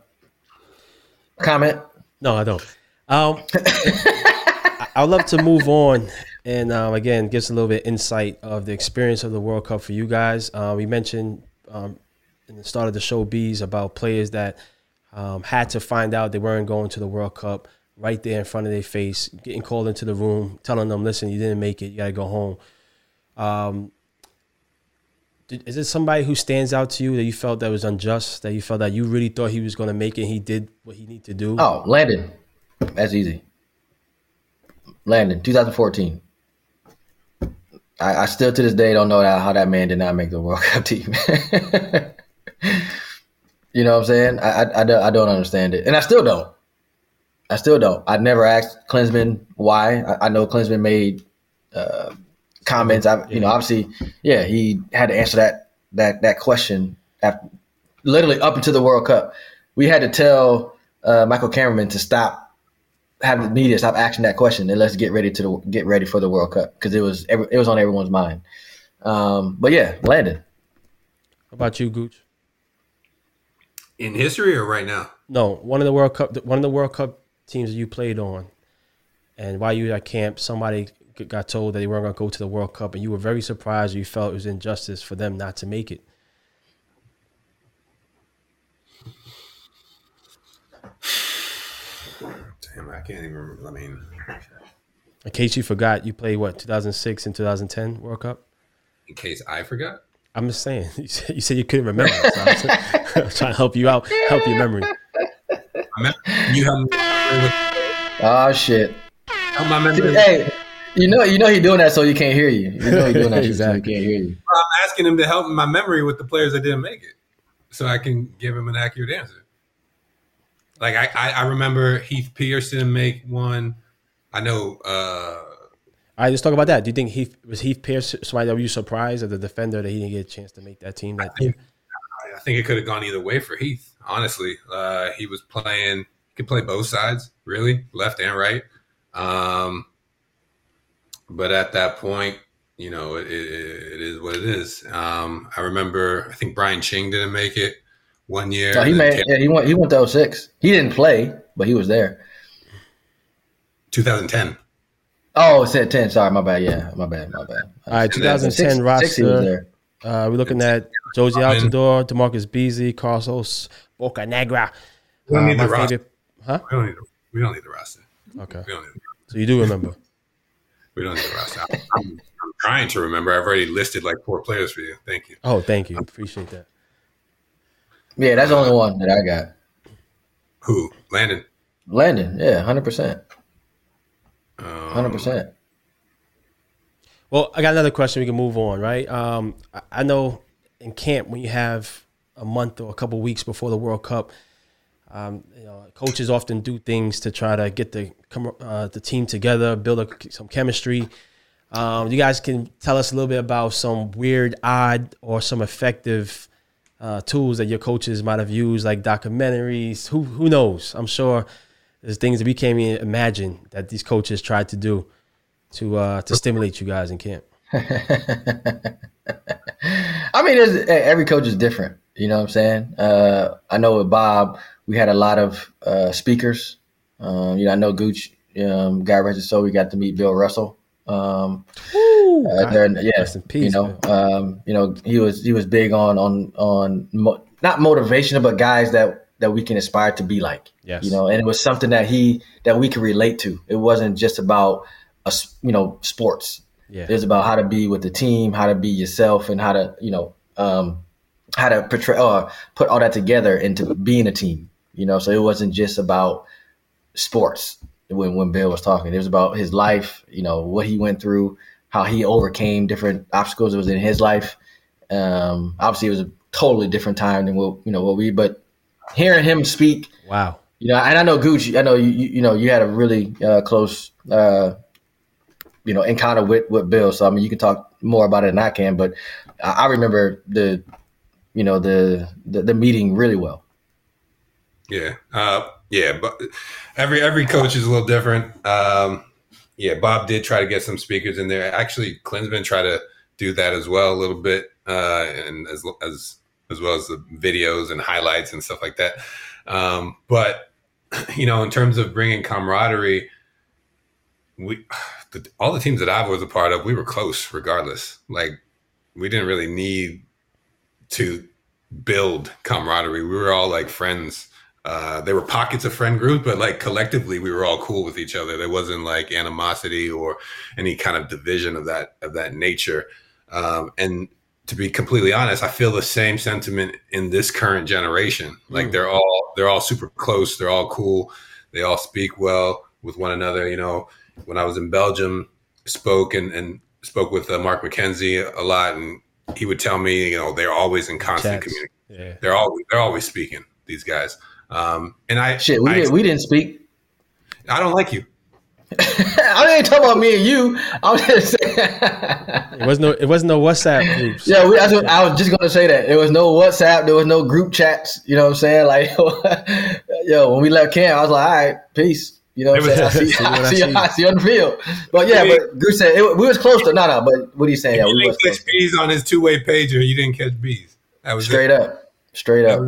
comment? No, I don't. Um, [LAUGHS] I- I'd love to move on and um, again gives a little bit insight of the experience of the World Cup for you guys. Uh, we mentioned um, in the start of the show, bees about players that um, had to find out they weren't going to the World Cup right there in front of their face, getting called into the room, telling them, "Listen, you didn't make it. You got to go home." Um, is it somebody who stands out to you that you felt that was unjust? That you felt that you really thought he was going to make it? He did what he needed to do. Oh, Landon. That's easy. Landon, 2014. I, I still to this day don't know how that man did not make the World [LAUGHS] Cup team. [LAUGHS] you know what I'm saying? I, I, I, don't, I don't understand it. And I still don't. I still don't. I never asked Klinsmann why. I, I know Klinsmann made uh, comments. I, you know, obviously, yeah, he had to answer that that that question after, literally up until the World Cup. We had to tell uh, Michael Kammarman to stop having the media stop asking that question and let's get ready to the, get ready for the World Cup because it was every, it was on everyone's mind. Um, but yeah, Landon. How about you, Gooch? In history or right now? No, one of the World Cup, one of the World Cup teams that you played on, and while you were at camp, somebody got told that they weren't going to go to the World Cup, and you were very surprised. You felt it was injustice for them not to make it. Damn, I can't even remember. I mean, In case you forgot, you played what 2006 and 2010 World Cup. in case I forgot. I'm just saying. [LAUGHS] You said you, said you couldn't remember. So [LAUGHS] I'm trying to help you out, help your memory. You have me Oh shit. help my memory. Hey, you know, you know he doing that so you can't hear you. You know he doing that shit so Exactly. can't hear you. I'm asking him to help my memory with the players that didn't make it, so I can give him an accurate answer. Like I, I, I remember Heath Pearce make one. I know. uh All right, let's talk about that. Do you think Heath was Heath Pearce somebody that were you surprised as a defender that he didn't get a chance to make that team that year? I think it could have gone either way for Heath. Honestly, uh, he was playing. He could play both sides, really, left and right. Um, but at that point, you know, it, it, it is what it is. Um, I remember. I think Brian Ching didn't make it one year. So he and then made. Yeah, he went. He went to 06. He didn't play, but he was there. 2010. Oh, it said ten. Sorry, my bad. Yeah, my bad. My bad. All right, 2010 Six- six roster. there. Uh, we're looking at Jozy Robin. Altidore, DaMarcus Beasley, Carlos Bocanegra. We don't Uh, need the roster. favorite, huh? We don't need. The, we don't need the roster. Okay, We don't need. The, so you do remember. we don't need the roster. I'm, I'm, I'm trying to remember. I've already listed like four players for you. Thank you. Oh, thank you, appreciate that. Yeah, that's the only one that I got. Who? Landon. Landon. Yeah, hundred percent. Um, percent. Well, I got another question. We can move on, right? Um, I, I know in camp when you have a month or a couple weeks before the World Cup, um, you know, coaches often do things to try to get the uh, the team together, build a, some chemistry. Um, you guys can tell us a little bit about some weird, odd, or some effective uh, tools that your coaches might have used, like documentaries. Who who knows? I'm sure there's things that we can't even imagine that these coaches tried to do to uh, to stimulate you guys in camp. [LAUGHS] I mean, there's, every coach is different. You know what I'm saying? Uh, I know with Bob, we had a lot of uh, speakers. Um, you know, I know Gooch um, got registered, so we got to meet Bill Russell. Um, uh, there, yeah, Rest in peace, you know, um, you know, he was he was big on on on mo- not motivational, but guys that that we can aspire to be like. Yes. You know, and it was something that he that we could relate to. It wasn't just about us, you know, sports. Yeah. It's about how to be with the team, how to be yourself, and how to, you know, um, how to portray or put all that together into being a team. You know, so it wasn't just about sports when when Bill was talking. It was about his life, you know, what he went through, how he overcame different obstacles that was in his life. Um, obviously, it was a totally different time than what you know what we. But hearing him speak, Wow. you know, and I know Gooch. I know you. You, you know, you had a really uh, close, uh, you know, encounter with with Bill. So I mean, you can talk more about it than I can. But I, I remember the, you know, the, the the meeting really well. Yeah, uh, yeah, but every every coach is a little different. Um, yeah, Bob did try to get some speakers in there. Actually, Klinsmann tried to do that as well a little bit, uh, and as as as well as the videos and highlights and stuff like that. Um, but [CLEARS THROAT] you know, in terms of bringing camaraderie, we [SIGHS] the, all the teams that I was a part of, we were close regardless. Like we didn't really need to build camaraderie. We were all like friends. Uh, there were pockets of friend groups, but like collectively, we were all cool with each other. There wasn't like animosity or any kind of division of that of that nature. Um, and to be completely honest, I feel the same sentiment in this current generation. Like they're all they're all super close. They're all cool. They all speak well with one another. You know, when I was in Belgium, spoke and, and spoke with uh, Mark McKenzie a lot, and he would tell me, you know, they're always in constant Chats. communication. Yeah. They're all they're always speaking. These guys, um, and I Shit, we I, didn't we didn't speak. I don't like you. [LAUGHS] I ain't talking about me and you. I was just saying. It was no. It wasn't no WhatsApp groups. Yeah, we, I, was, I was just gonna say that there was no WhatsApp, there was no group chats. You know what I'm saying? Like, [LAUGHS] yo, when we left camp, I was like, all right, peace. You know what I'm saying? I see, [LAUGHS] See I I see, see. I see on the field. But yeah, but Goose said it, we was close to no, no. But what are you saying? Yeah, you we didn't was close catch bees on his two way pager. You didn't catch bees. That was straight it. up, straight up.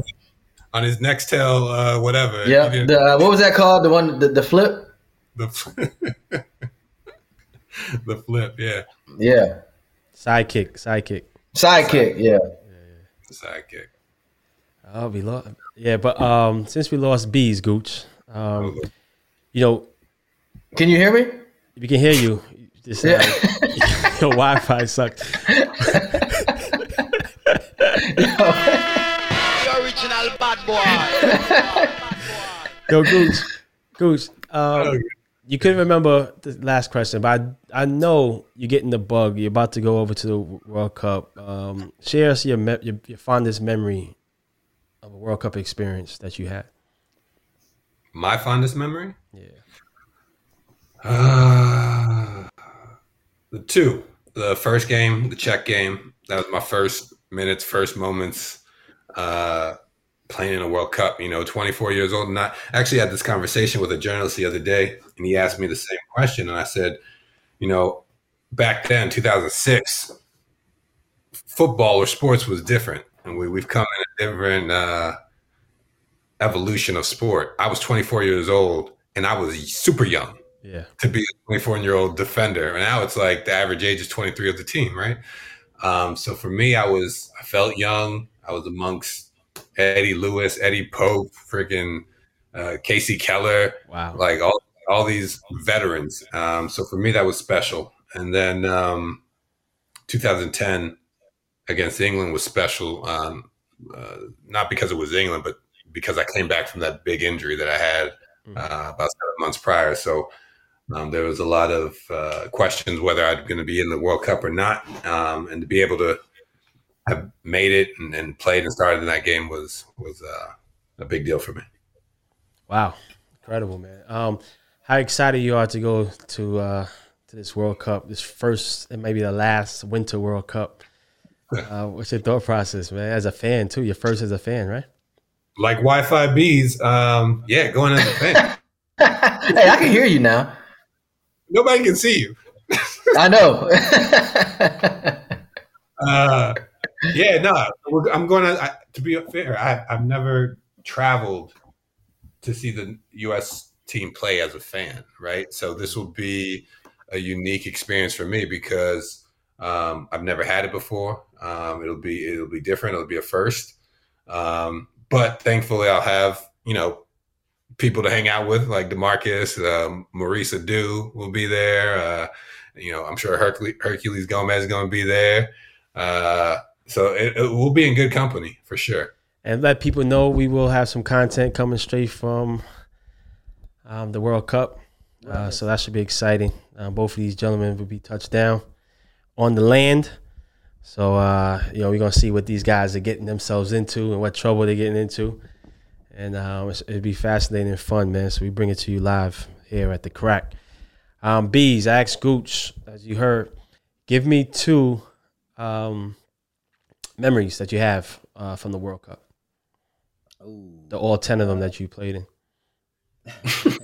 on his Nextel, uh, whatever. Yeah, You didn't- the, uh, what was that called? The one, the, the flip. The- [LAUGHS] the flip, yeah, Yeah, Sidekick, sidekick. sidekick. Yeah, the sidekick. Oh, we lost. Yeah, but um, since we lost bees, Gooch, um, you know, can you hear me? we can hear you. Just, uh, [LAUGHS] your Wi-Fi sucked. [LAUGHS] The original bad boy. Yo, Gooch, Gooch, um, you couldn't remember the last question, but I, I know you're getting the bug. You're about to go over to the World Cup. Um, share us your, me- your your fondest memory of a World Cup experience that you had. My fondest memory. Yeah. Uh, the two, the first game, the Czech game. That was my first minutes, first moments uh, playing in a World Cup. You know, 24 years old. And I actually had this conversation with a journalist the other day, and he asked me the same question, and I said, you know, back then, 2006, football or sports was different, and we, we've come in a different uh, evolution of sport. I was 24 years old, and I was super young Yeah. to be a 24 year old defender. And now it's like the average age is 23 of the team, right? Um, so for me, I was, I felt young. I was amongst Eddie Lewis, Eddie Pope, freaking uh, Kasey Keller, Wow. like all, all these veterans. Um, so for me, that was special. And then um, 2010 against England was special, um, uh, not because it was England, but because I came back from that big injury that I had uh, about seven months prior. So um, there was a lot of uh, questions whether I'm going to be in the World Cup or not, um, and to be able to have made it and, and played and started in that game was was uh, a big deal for me. Wow, incredible, man. Um, how excited you are to go to uh, to this World Cup, this first and maybe the last Winter World Cup. [LAUGHS] Uh, what's your thought process, man? As a fan too, your first as a fan, right? Like Wi-Fi bees, um, yeah, going as a fan. [LAUGHS] hey, I can hear you now. Nobody can see you. I know. [LAUGHS] Uh, yeah, no, I'm going to. To be fair, I, I've never traveled to see the U.S. team play as a fan, right? So this will be a unique experience for me because um, I've never had it before. Um, it'll be it'll be different. It'll be a first. Um, but thankfully, I'll have you know people to hang out with, like DaMarcus, um, Maurice Edu will be there. Uh, you know, I'm sure Herculez, Herculez Gomez is going to be there. Uh, so it, it will be in good company for sure. And let people know we will have some content coming straight from um, the World Cup. Uh, so that should be exciting. Uh, both of these gentlemen will be touched down on the land. So uh, you know we're gonna see what these guys are getting themselves into and what trouble they're getting into, and um, it'd be fascinating and fun, man. So we bring it to you live here at the Crack. Um, Bees, asked Gooch, as you heard, give me two um, memories that you have uh, from the World Cup. The all ten of them that you played in. [LAUGHS]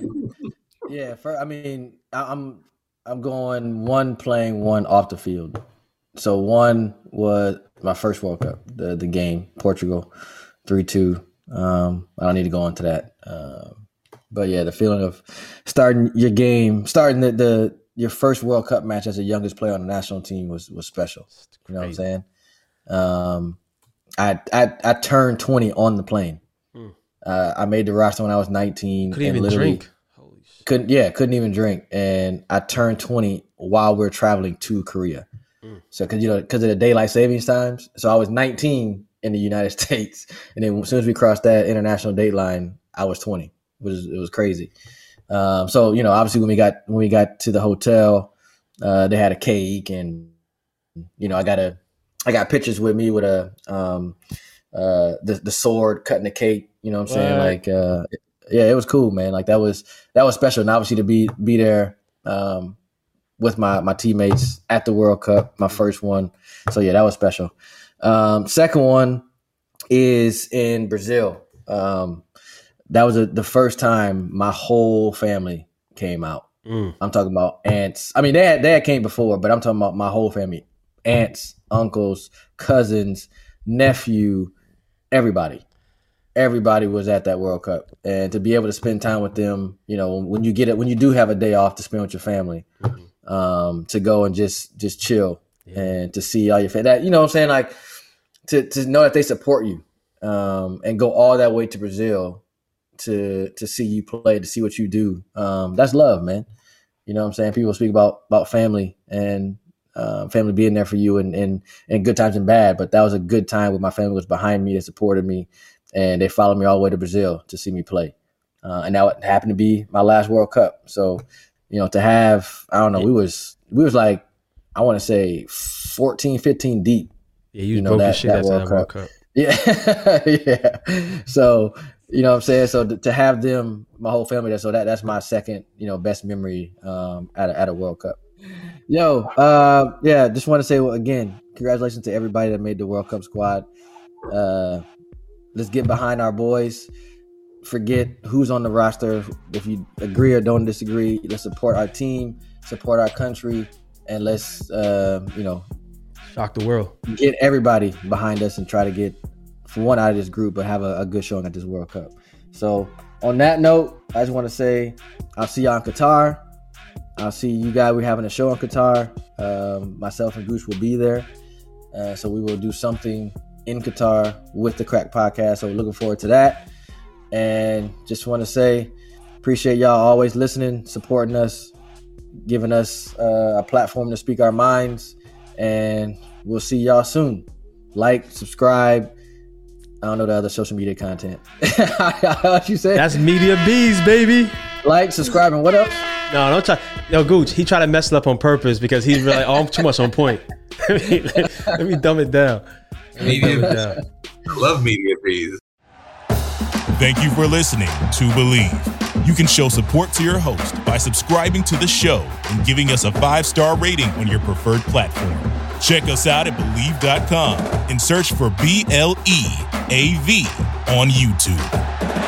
yeah, for, I mean, I, I'm I'm going one playing, one off the field. So one was my first World Cup, the the game, Portugal, three two. Um, I don't need to go into that. Um, but yeah, the feeling of starting your game, starting the, the your first World Cup match as the youngest player on the national team was was special. You know what I'm saying? Um, I I I turned 20 on the plane. Hmm. Uh, I made the roster when I was 19. Couldn't and even drink. Holy couldn't yeah couldn't even drink and i turned 20 while we are traveling to korea Mm. so because you know because of the daylight savings times so i was 19 in the united [LAUGHS] states and then as soon as we crossed that international date line i was 20 it was it was crazy um, so you know obviously when we got when we got to the hotel uh, they had a cake and you know i got a i got pictures with me with a um, uh, the, the sword cutting the cake you know what i'm saying What? like uh, yeah, it was cool, man. Like that was that was special, and obviously to be be there um, with my my teammates at the World Cup, my first one. So yeah, that was special. Um, second one is in Brazil. Um, that was a, the first time my whole family came out. Mm. I'm talking about aunts. I mean, they had, they had came before, but I'm talking about my whole family: aunts, uncles, cousins, nephew, everybody. Everybody was at that World Cup, and to be able to spend time with them, you know, when you get it, when you do have a day off to spend with your family, um, to go and just just chill and to see all your fans. That you know what I'm saying like to to know that they support you um, and go all that way to Brazil to to see you play to see what you do. Um, that's love, man. You know what I'm saying? People speak about about family and uh, family being there for you and in, in, in good times and bad. But that was a good time where my family was behind me, they supported me, and they followed me all the way to Brazil to see me play. Uh, and that happened to be my last World Cup. So, you know, to have I don't know, we was we was like I want to say 14, 15 deep. Yeah, you, you know that, that World, World, Cup. [LAUGHS] Yeah, yeah. So you know what I'm saying? So to have them, my whole family there, so that that's my second, you know, best memory um, at a, at a World Cup. Yo, uh, yeah, just want to say well, again, congratulations to everybody that made the World Cup squad. Uh, let's get behind our boys. Forget who's on the roster. If you agree or don't disagree, let's support our team, support our country, and let's uh, you know shock the world. Get everybody behind us and try to get one out of this group, but have a, a good showing at this World Cup. So on that note, I just want to say I'll see y'all in Qatar. I'll see you guys. We're having a show in Qatar. Um, myself and Gooch will be there. Uh, so we will do something in Qatar with the Crack Podcast. So we're looking forward to that. And just want to say, appreciate y'all always listening, supporting us, giving us uh, a platform to speak our minds. And we'll see y'all soon. Like, subscribe. I don't know the other social media content. [LAUGHS] what you say? That's Media Bees, baby. Like, subscribe, and what else? No, don't try. Yo, Gooch, he tried to mess it up on purpose because he's really, oh, I'm too much on point. let, [LAUGHS] me, let, me dumb it down. Media, it down. I love media fees. Thank you for listening to Bleav. You can show support to your host by subscribing to the show and giving us a five star rating on your preferred platform. Check us out at Bleav.com and search for B L E A V on YouTube.